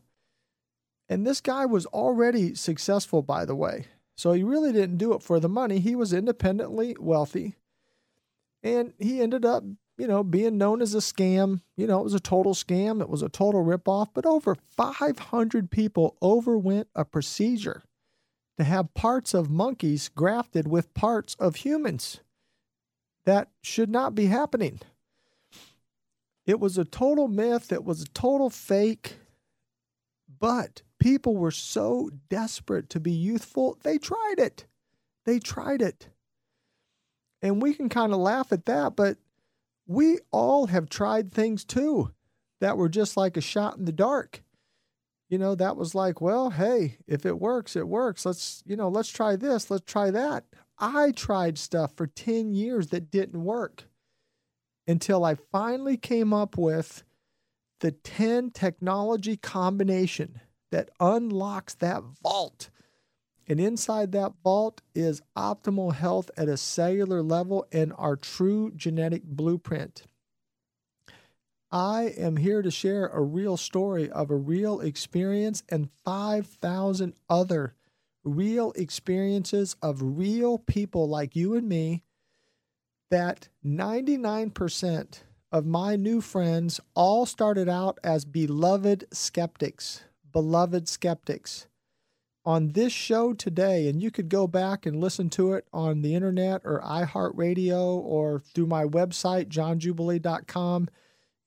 And this guy was already successful, by the way. So he really didn't do it for the money. He was independently wealthy. And he ended up, you know, being known as a scam. You know, it was a total scam, it was a total ripoff. But over 500 people overwent a procedure to have parts of monkeys grafted with parts of humans. That should not be happening. It was a total myth, it was a total fake. But People were so desperate to be youthful, they tried it. They tried it. And we can kind of laugh at that, but we all have tried things too that were just like a shot in the dark. You know, that was like, well, hey, if it works, it works. Let's, you know, let's try this, let's try that. I tried stuff for 10 years that didn't work until I finally came up with the 10 technology combination that unlocks that vault. And inside that vault is optimal health at a cellular level and our true genetic blueprint. I am here to share a real story of a real experience and 5,000 other real experiences of real people like you and me that 99% of my new friends all started out as beloved skeptics beloved skeptics. On this show today, and you could go back and listen to it on the internet or iHeartRadio or through my website, johnjubilee.com.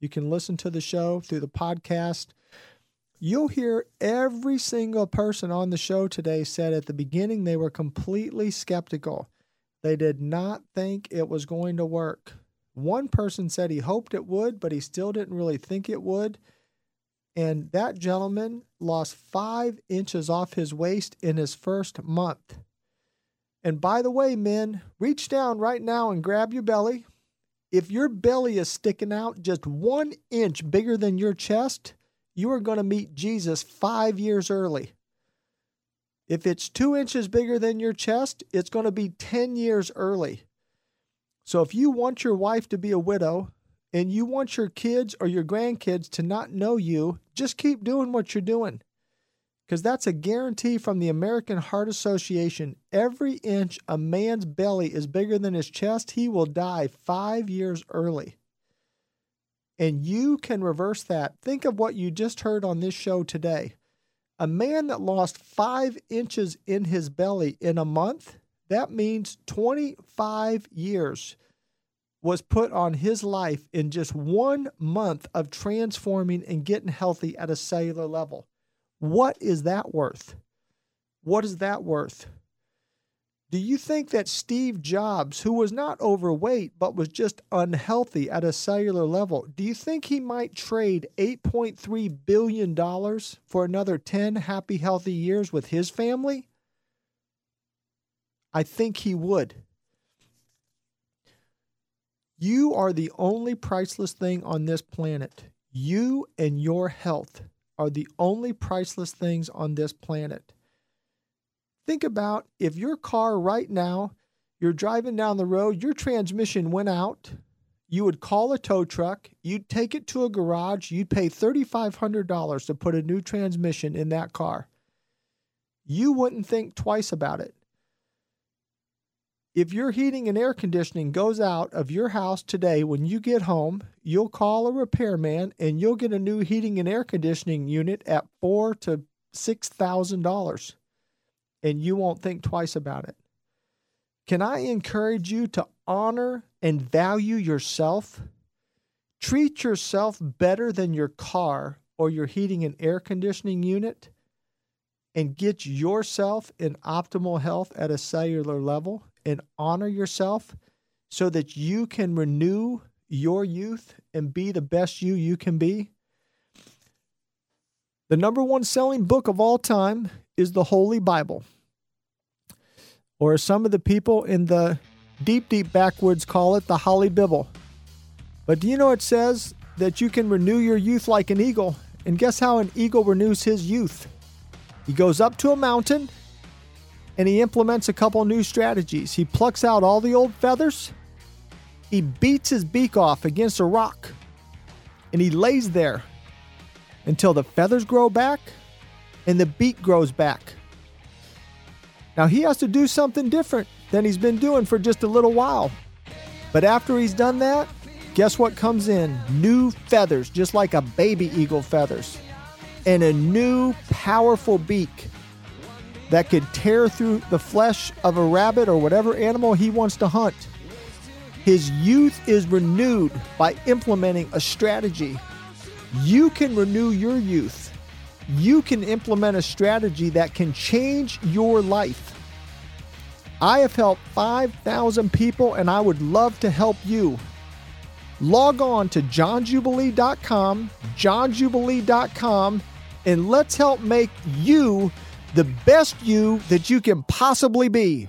You can listen to the show through the podcast. You'll hear every single person on the show today said at the beginning they were completely skeptical. They did not think it was going to work. One person said he hoped it would, but he still didn't really think it would. And that gentleman lost five inches off his waist in his first month. And by the way, men, reach down right now and grab your belly. If your belly is sticking out just one inch bigger than your chest, you are going to meet Jesus five years early. If it's two inches bigger than your chest, it's going to be 10 years early. So if you want your wife to be a widow and you want your kids or your grandkids to not know you, just keep doing what you're doing. Because that's a guarantee from the American Heart Association. Every inch a man's belly is bigger than his chest, he will die five years early. And you can reverse that. Think of what you just heard on this show today. A man that lost five inches in his belly in a month, that means 25 years was put on his life in just one month of transforming and getting healthy at a cellular level. What is that worth? What is that worth? Do you think that Steve Jobs, who was not overweight but was just unhealthy at a cellular level, do you think he might trade $8.3 billion for another 10 happy, healthy years with his family? I think he would. You are the only priceless thing on this planet. You and your health are the only priceless things on this planet. Think about if your car right now, you're driving down the road, your transmission went out, you would call a tow truck, you'd take it to a garage, you'd pay $3,500 to put a new transmission in that car. You wouldn't think twice about it if your heating and air conditioning goes out of your house today when you get home, you'll call a repairman and you'll get a new heating and air conditioning unit at four to six thousand dollars, and you won't think twice about it. Can I encourage you to honor and value yourself? Treat yourself better than your car or your heating and air conditioning unit and get yourself in optimal health at a cellular level and honor yourself so that you can renew your youth and be the best you you can be? The number one selling book of all time is the Holy Bible. Or some of the people in the deep, deep backwoods call it, the Holly Bible. But do you know it says that you can renew your youth like an eagle? And guess how an eagle renews his youth? He goes up to a mountain and he implements a couple new strategies. He plucks out all the old feathers, he beats his beak off against a rock, and he lays there until the feathers grow back and the beak grows back. Now he has to do something different than he's been doing for just a little while. But after he's done that, guess what comes in? New feathers, just like a baby eagle feathers, and a new powerful beak that could tear through the flesh of a rabbit or whatever animal he wants to hunt. His youth is renewed by implementing a strategy. You can renew your youth. You can implement a strategy that can change your life. I have helped 5,000 people and I would love to help you. Log on to johnjubilee.com, johnjubilee.com, and let's help make you the best you that you can possibly be.